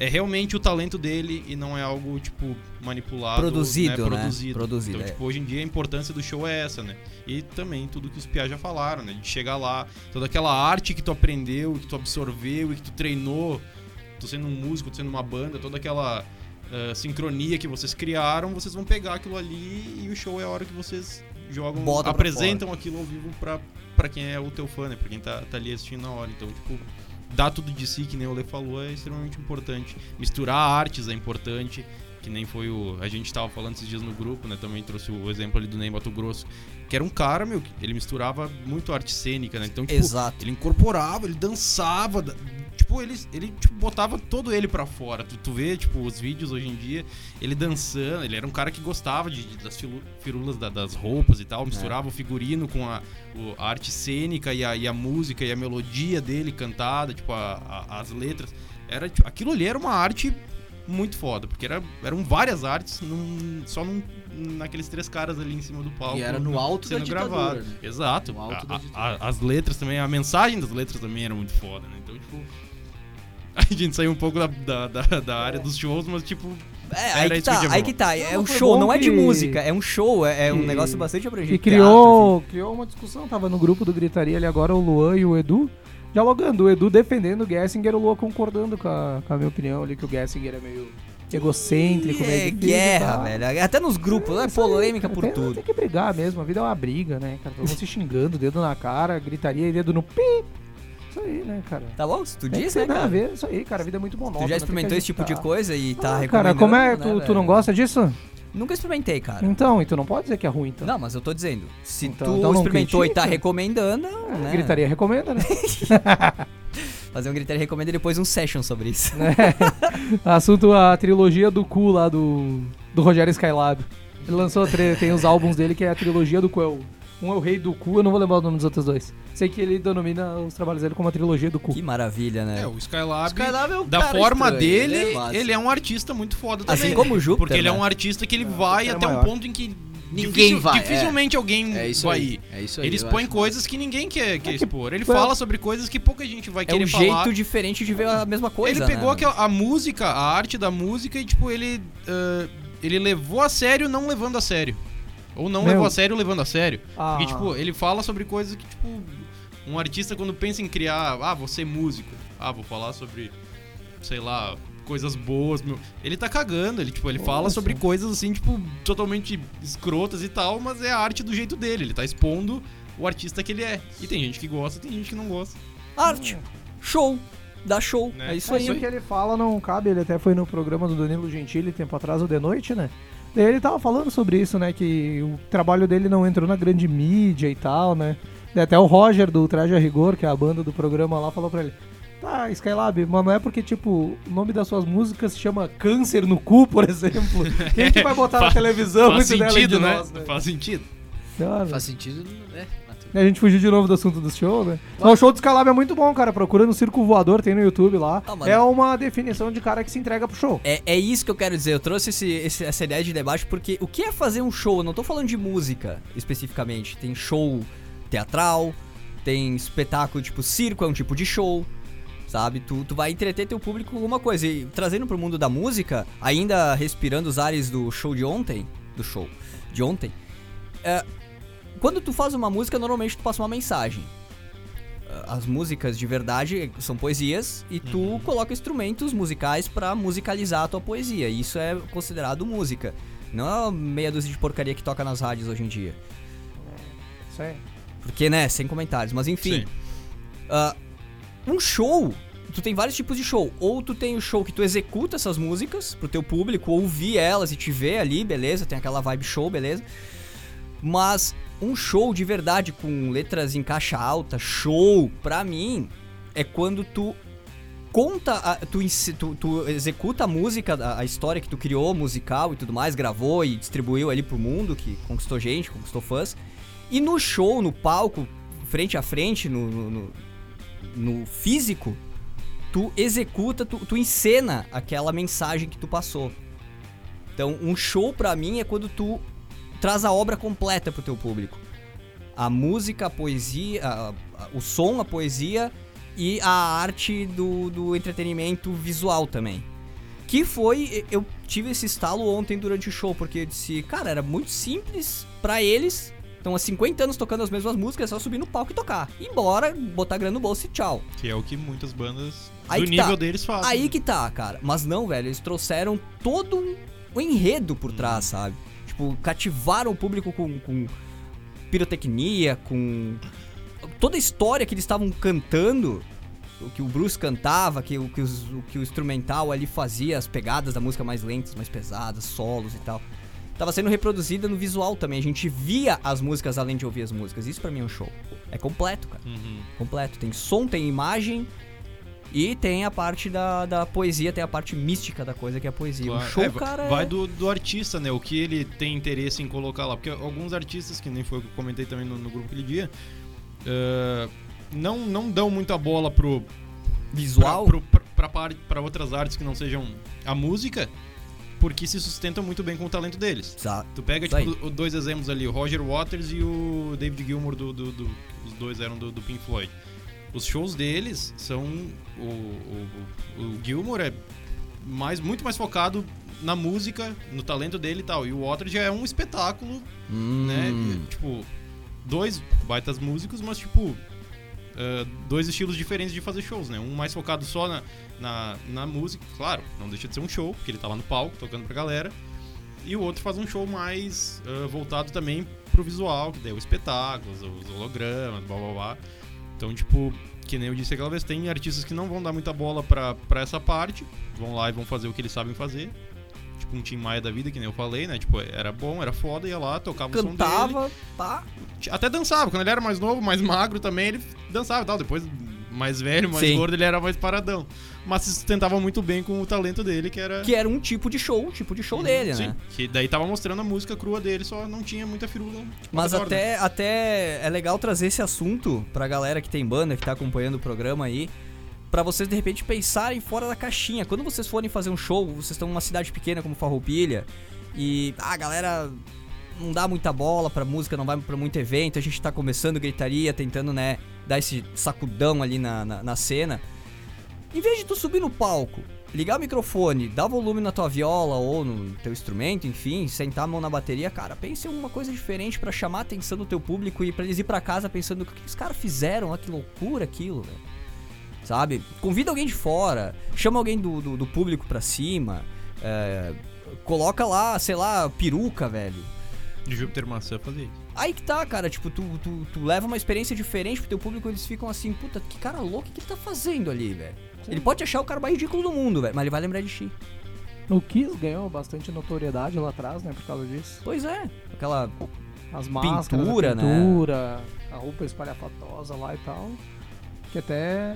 é realmente o talento dele e não é algo, tipo, manipulado. Produzido, né? Produzido. Produzido, Então, é. tipo, hoje em dia a importância do show é essa, né? E também tudo que os piá já falaram, né? De chegar lá, toda aquela arte que tu aprendeu, que tu absorveu e que tu treinou, tu sendo um músico, tu sendo uma banda, toda aquela ah, sincronia que vocês criaram, vocês vão pegar aquilo ali e o show é a hora que vocês jogam, Bota apresentam aquilo ao vivo pra, pra quem é o teu fã, né? Pra quem tá, tá ali assistindo na hora. Então, tipo, dar tudo de si, que nem o Lê falou, é extremamente importante. Misturar artes é importante, que nem foi o. A gente tava falando esses dias no grupo, né? Também trouxe o exemplo ali do Ney Mato Grosso, que era um cara, meu, que ele misturava muito arte cênica, né? Então, tipo, Exato. ele incorporava, ele dançava. Da- Tipo, ele, ele tipo, botava todo ele pra fora. Tu, tu vê, tipo, os vídeos hoje em dia, ele dançando. Ele era um cara que gostava de, de- das firulas da- das roupas e tal. Misturava o figurino com a, o- a arte cênica e a, e a música e a melodia dele cantada, tipo, a- as letras. Era, tipo, aquilo ali era uma arte muito foda, porque era, eram várias artes num- só num- naqueles três caras ali em cima do palco. E era no alto da sendo ditadura, gravado. né? Exato. A- da a- as letras também, a mensagem das letras também era muito foda, né? Então, tipo. A gente saiu um pouco da, da, da- da área dos shows, mas, tipo. É, aí Era que tá, aí que tá. É um show, não é de música, é um show, é, é um negócio bastante abrangente. Que teatro, criou, criou uma discussão, tava no grupo do Gritaria ali agora, o Luan e o Edu, dialogando. O Edu defendendo o Gessinger, o Luan concordando com a, com a minha opinião ali, que o Gessinger é meio egocêntrico, meio É difícil e guerra, velho. Até nos grupos, é Isso aí, polêmica por tem, tudo. Tem que brigar mesmo, a vida é uma briga, né, cara? Todo mundo se xingando, dedo na cara, gritaria e dedo no pi. Isso aí, né, cara? Tá bom? Se tu Tem diz, né, nada a cara? ver, isso aí, cara. A vida é muito monótona. Tu já experimentou esse tipo de agitar. coisa e tá Ah, recomendando, cara, como é? né, tu, tu não gosta disso? Nunca experimentei, cara. Então, e tu não pode dizer que é ruim, então. Não, mas eu tô dizendo, se Então- tu então não experimentou e tá critica. recomendando, É, né? Gritaria recomenda, né? Fazer um gritaria recomenda e depois um session sobre isso. Assunto a trilogia do cu lá do, do Rogério Skylab. Ele lançou, tem os álbuns dele que é a trilogia do cu. É o- Um é o Rei do Cu, eu não vou lembrar o nome dos outros dois. Sei que ele denomina os trabalhos dele como a trilogia do cu. Que maravilha, né? É, o Skylab. Skylab é um da cara forma estranho, dele, ele é ele é, um artista muito foda também. Assim como o Júpiter, Porque ele é né? um artista que ele vai era até um maior. ponto em que Ninguém vai, é. dificilmente alguém É isso vai aí. ir. É isso aí. Ele eu expõe acho coisas que ninguém quer, quer É que- expor. Ele fala sobre coisas que pouca gente vai É querer um falar. jeito diferente de ver a mesma coisa, ele pegou né? aquela, a música, a arte da música e, tipo, ele. ah, ele levou a sério não levando a sério. Ou não Meu. levou a sério levando a sério. Ah. Porque, tipo, ele fala sobre coisas que, tipo, um artista quando pensa em criar, ah, vou ser músico, ah, vou falar sobre, sei lá, coisas boas, meu. Ele tá cagando, ele, tipo, ele fala sobre coisas assim, tipo, totalmente escrotas e tal, mas é a arte do jeito dele, ele tá expondo o artista que ele é. E tem gente que gosta, tem gente que não gosta. Arte, show, dá show, Né? é isso É, aí. Isso que ele fala não cabe, ele até foi no programa do Danilo Gentili tempo atrás, o The Noite, né? Ele tava falando sobre isso, né? Que o trabalho dele não entrou na grande mídia e tal, né? Até o Roger do Traje a Rigor, que é a banda do programa lá, falou pra ele. Tá, Skylab, mas não é porque, tipo, o nome das suas músicas se chama Câncer no Cu, por exemplo. Quem que vai botar na televisão Faz isso dela sentido, de né? nós, né? Faz sentido. Faz sentido, né? e a gente fugiu de novo do assunto do show, né? Não, o show do Skylab é muito bom, cara. Procura no Circo Voador, tem no YouTube lá. Ah, é uma definição de cara que se entrega pro show. É, é isso que eu quero dizer. Eu trouxe esse- esse- essa ideia de debate porque o que é fazer um show? Eu não tô falando de música especificamente. Tem show teatral, tem espetáculo tipo circo, é um tipo de show. Sabe? Tu, tu vai entreter teu público com alguma coisa. E trazendo pro mundo da música, ainda respirando os ares do show de ontem, do show de ontem. É, quando tu faz uma música, normalmente tu passa uma mensagem. É, As músicas de verdade são poesias e tu coloca instrumentos musicais pra musicalizar a tua poesia. Isso é considerado música. Não é meia dúzia de porcaria que toca nas rádios hoje em dia. Isso aí. Porque, né, sem comentários. Mas enfim. Ah, um show, tu tem vários tipos de show. Ou tu tem o show que tu executa essas músicas pro teu público ouvir elas e te ver ali, beleza? Tem aquela vibe show, beleza? Mas um show de verdade com letras em caixa alta, show, pra mim, é quando tu conta, a- tu, tu, tu executa a música, a, a história que tu criou, musical e tudo mais, gravou e distribuiu ali pro mundo, que conquistou gente, conquistou fãs. E no show, no palco, frente a frente, no, no, no- no físico, tu executa, tu, tu encena aquela mensagem que tu passou. Então, um show pra mim é quando tu traz a obra completa pro teu público. A música, a poesia, a- a- o som, a poesia e a arte do, do entretenimento visual também. Que foi, eu tive esse estalo ontem durante o show, porque eu disse, cara, era muito simples pra eles. Estão há 50 anos tocando as mesmas músicas, é só subir no palco e tocar. Embora, botar grana no bolso e tchau. Que é o que muitas bandas Aí do nível tá. deles fazem. Aí que tá, cara. Mas não, velho, eles trouxeram todo um, um enredo por trás, sabe? Tipo, cativaram o público com, com pirotecnia, com toda a história que eles estavam cantando, o que o Bruce cantava, que, o, que, os- o que o instrumental ali fazia, as pegadas da música mais lentas, mais pesadas, solos e tal. Tava sendo reproduzida no visual também. A gente via as músicas além de ouvir as músicas. Isso pra mim é um show. É completo, cara Uhum. completo. Tem som, tem imagem e tem a parte da, da poesia, tem a parte mística da coisa que é a poesia. Claro. O show, É, cara, vai é... do, do artista, né? O que ele tem interesse em colocar lá. Porque alguns artistas, que nem foi o que eu comentei também no, no grupo aquele dia, eh, não, não dão muita bola pro, visual. Pra, pro- pra, pra, pra outras artes que não sejam a música, porque se sustentam muito bem com o talento deles. Exato. Tu pega, tipo, dois exemplos ali, o Roger Waters e o David Gilmour, do, do- do- os dois eram do, do Pink Floyd. Os shows deles são. O, o, o- Gilmour é mais, muito mais focado na música, no talento dele e tal. E o Waters já é um espetáculo Hum, né? Tipo, dois baitas músicos, mas tipo. ah, dois estilos diferentes de fazer shows, né? Um mais focado só na, na, na música, claro, não deixa de ser um show, porque ele tá lá no palco tocando pra galera. E o outro faz um show mais ah, voltado também pro visual, que daí é o espetáculo, os hologramas, blá blá blá. Então, tipo, que nem eu disse aquela vez, tem artistas que não vão dar muita bola pra, pra essa parte, vão lá e vão fazer o que eles sabem fazer. Tipo um Tim Maia da vida, que nem eu falei, né? Tipo, era bom, era foda, ia lá, tocava o som dele. Cantava, pá. Até dançava, quando ele era mais novo, mais magro também, ele dançava e tal. Depois, mais velho, mais Sim. gordo, ele era mais paradão. Mas se sustentava muito bem com o talento dele, que era. Que era um tipo de show, um tipo de show dele, Sim, né? que daí tava mostrando a música crua dele, só não tinha muita firula. Mas até, até é legal trazer esse assunto pra galera que tem banda, que tá acompanhando o programa aí, pra vocês de repente pensarem fora da caixinha. Quando vocês forem fazer um show, vocês estão numa cidade pequena como Farroupilha e ah, a galera não dá muita bola pra música, não vai pra muito evento, a gente tá começando gritaria, tentando, né, dar esse sacudão ali na, na, na cena. Em vez de tu subir no palco, ligar o microfone, dar volume na tua viola ou no teu instrumento, enfim, sentar a mão na bateria, cara, pense em alguma coisa diferente pra chamar a atenção do teu público e pra eles ir pra casa pensando o que os caras fizeram, ó, que loucura aquilo, velho. Sabe? Convida alguém de fora, chama alguém do, do, do público pra cima, é, coloca lá, sei lá, peruca, velho. De Júpiter Maçã fazia isso. Aí que tá, cara, tipo, tu, tu, tu leva uma experiência diferente pro teu público, eles ficam assim, puta, que cara louco, o que ele tá fazendo ali, velho? Ele pode achar o cara mais ridículo do mundo, velho, mas ele vai lembrar de ti. O Kiss ganhou bastante notoriedade lá atrás, né? Por causa disso. Pois é, aquela As máscaras, Pintura, a né? pintura, a roupa espalhafatosa lá e tal. Que até,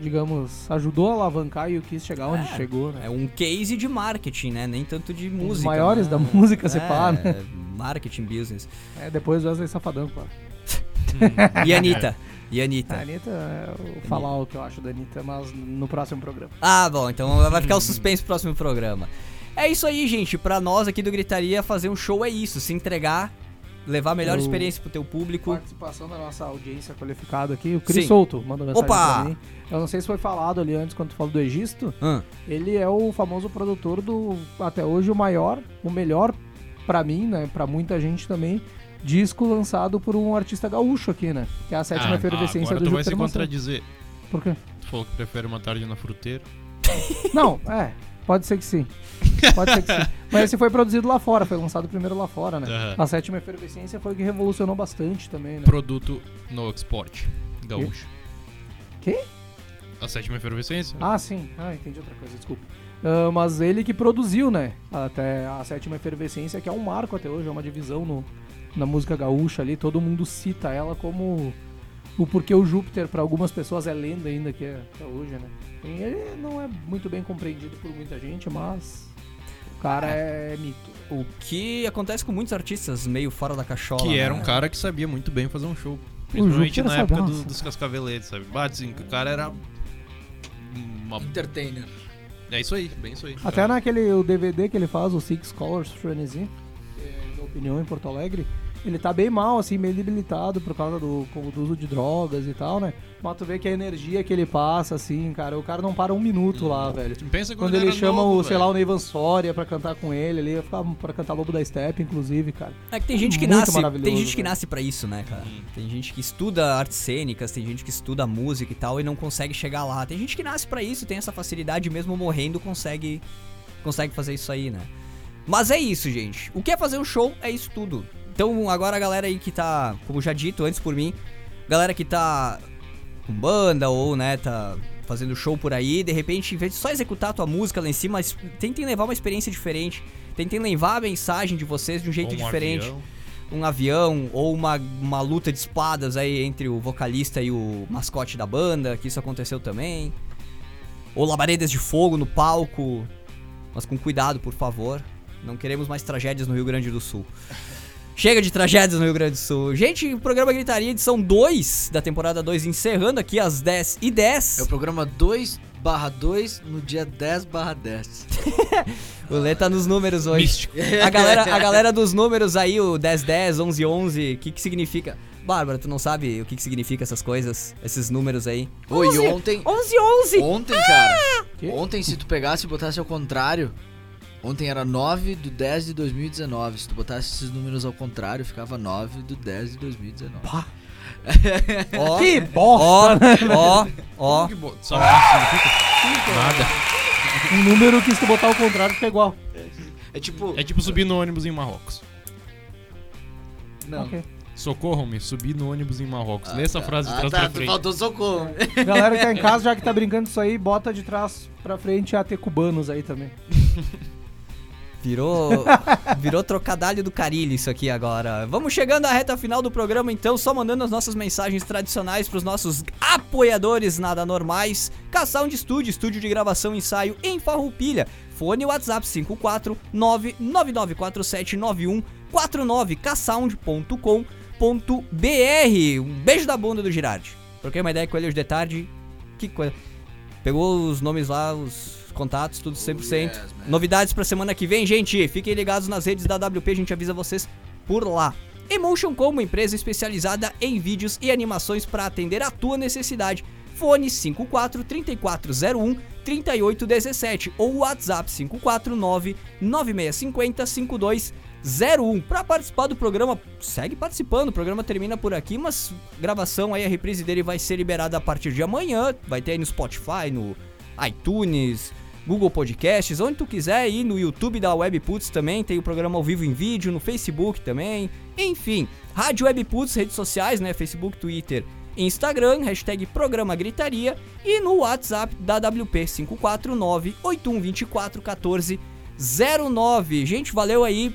digamos, ajudou a alavancar e o Kiss chegar onde É, chegou, né? É um case de marketing, né? Nem tanto de música. Dos maiores né? da música, se é, pá, né? Marketing business. É, depois o Wesley Safadão, claro. E a Anitta? E a A Anitta? Anitta, eu vou falar o que eu acho da Anitta, mas no próximo programa. Ah, bom, então vai ficar o suspense pro próximo programa. É isso aí, gente. Pra nós aqui do Gritaria, fazer um show é isso. Se entregar, levar a melhor Eu- experiência pro teu público. Participação da nossa audiência qualificada aqui, o Cris. Souto mandou mensagem Opa! pra mim. Eu não sei se foi falado ali antes, quando tu falou do Egito. Hã? Ele é o famoso produtor do, até hoje, o maior, o melhor pra mim, né, pra muita gente também, disco lançado por um artista gaúcho aqui, né? Que é a sétima Ah, efervescência agora do tu vai se contradizer. Por quê? Tu falou que prefere uma tarde na fruteira. Não, é, pode ser que sim. Pode ser que sim. Mas esse foi produzido lá fora, foi lançado primeiro lá fora, né? Aham. A sétima efervescência foi o que revolucionou bastante também, né? Produto no export. Gaúcho. Quê? A sétima efervescência? Ah, sim. Ah, entendi outra coisa, desculpa. Ah, mas ele que produziu, né? Até a sétima efervescência, que é um marco até hoje, é uma divisão no, na música gaúcha ali. Todo mundo cita ela como o porquê o Júpiter, para algumas pessoas, é lenda ainda que é até hoje, né? E ele não é muito bem compreendido por muita gente, mas o cara é mito. O que acontece com muitos artistas meio fora da cachola. Que era né? um cara que sabia muito bem fazer um show. Principalmente na época sagaço. dos, cascaveletes, sabe? Bate, assim, que o cara era. Uma... Entertainer. É isso aí, bem isso aí. Até naquele o DVD que ele faz, o Six Colors Frenzy, é da opinião em Porto Alegre, ele tá bem mal, assim, meio debilitado por causa do, do uso de drogas e tal, né? Mas tu vê que a energia que ele passa, assim, cara, o cara não para um minuto lá, velho. Pensa Quando ele era chama novo, o, sei velho. lá, o Neivan Soria pra cantar com ele, ele ia ficar pra cantar Lobo da Steppe, inclusive, cara. É que tem gente que Muito nasce, tem gente que velho. nasce para isso, né, cara? Tem gente que estuda artes cênicas, tem gente que estuda música e tal e não consegue chegar lá. Tem gente que nasce para isso, tem essa facilidade mesmo morrendo consegue consegue fazer isso aí, né? Mas é isso, gente. O que é fazer um show é isso tudo. Então, agora a galera aí que tá, como já dito antes por mim, galera que tá com banda ou, né, tá fazendo show por aí, de repente, em vez de só executar a tua música lá em cima, tentem levar uma experiência diferente. Tentem levar a mensagem de vocês de um jeito um diferente avião. um avião ou uma, uma luta de espadas aí entre o vocalista e o mascote da banda, que isso aconteceu também. Ou labaredas de fogo no palco. Mas com cuidado, por favor. Não queremos mais tragédias no Rio Grande do Sul. Chega de tragédias no Rio Grande do Sul. Gente, o programa Gritaria, edição 2 da temporada 2, encerrando aqui às 10 e 10. É o programa 2 barra 2 no dia 10 barra 10. O Lê tá nos números hoje. Místico. A galera, a galera dos números aí, o 1010, 1111, o que que significa? Bárbara, tu não sabe o que que significa essas coisas? Esses números aí? Oi, ontem. 1111! Ontem, cara. Quê? Ontem, se tu pegasse e botasse ao contrário. Ontem era 9 do 10 de 2019. Se tu botasse esses números ao contrário, ficava 9 do 10 de 2019. Ó, Que bosta! ó, ó, ó. O que significa? Nada. Um número que se tu botar ao contrário fica igual. É tipo. É tipo subir no ônibus em Marrocos. Não. Ok. Socorram-me, subir no ônibus em Marrocos. Lê essa tá. frase de Ah, trás tá, pra tu frente. Faltou socorro. Galera que tá em casa, já que tá brincando isso aí, bota de trás pra frente AT cubanos aí também. Virou, virou trocadalho do carilho isso aqui agora. Vamos chegando à reta final do programa, então, só mandando as nossas mensagens tradicionais pros nossos apoiadores nada normais. Caçar de estúdio, estúdio de gravação e ensaio em Farroupilha. Fone WhatsApp 54999479149 caçound.com.br. Um beijo da bunda do Girardi. Troquei uma ideia com ele hoje de tarde. Que coisa. Pegou os nomes lá, os contatos, tudo 100%. yes, man. Novidades pra semana que vem, gente. Fiquem ligados nas redes da WP, a gente avisa vocês por lá. Emotion Como, empresa especializada em vídeos e animações para atender a tua necessidade. Fone 54 3401 3817 ou WhatsApp 549 9650 5201. Para participar do programa, segue participando. O programa termina por aqui, mas gravação aí, a reprise dele vai ser liberada a partir de amanhã. Vai ter aí no Spotify, no iTunes, Google Podcasts, onde tu quiser ir no YouTube da Webputs também, tem o programa ao vivo em vídeo, no Facebook também, enfim, Rádio Webputs, redes sociais, né, Facebook, Twitter, Instagram, hashtag Programa Gritaria e no WhatsApp da WP 549-8124-1409. Gente, valeu aí,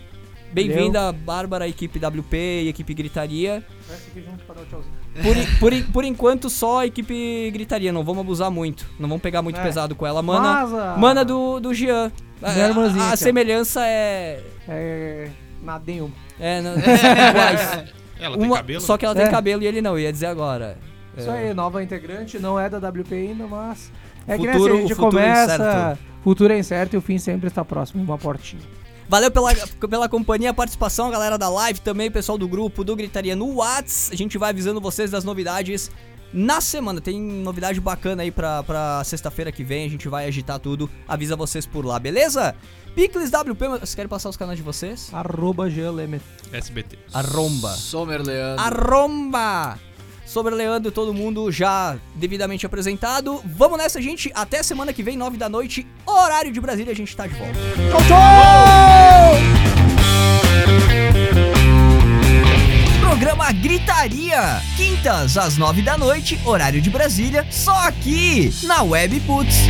bem-vinda Bárbara, equipe WP e equipe Gritaria. Desce aqui junto pra dar o tchauzinho. Por, por, por enquanto, só a equipe gritaria. Não vamos abusar muito. Não vamos pegar muito É. pesado com ela. Mana, Mas a- mana do, do Jean. A, irmãzinha a- a ó. semelhança é. É. Nadinho. É, não, são iguais. Ela tem Uma- cabelo? Só que ela tem É. cabelo e ele não. Ia dizer agora. Isso É. aí, nova integrante, não é da WP ainda, mas. É que Futuro- né, se a gente o futuro é começa. incerto. futuro é incerto e o fim sempre está próximo, uma portinha. Valeu pela, pela companhia, participação, a galera da live também, pessoal do grupo do Gritaria no Whats. A gente vai avisando vocês das novidades na semana. Tem novidade bacana aí pra, pra sexta-feira que vem. A gente vai agitar tudo. Avisa vocês por lá, beleza? Picles WP, vocês querem passar os canais de vocês? Arroba GLM. SBT. Arromba. Somer Leandro. Arromba! Sobre Leandro, todo mundo já devidamente apresentado. Vamos nessa, gente. Até semana que vem, 9 da noite, horário de Brasília, a gente tá de volta. Programa Gritaria, quintas às 9 da noite, horário de Brasília, só aqui na Web Putz.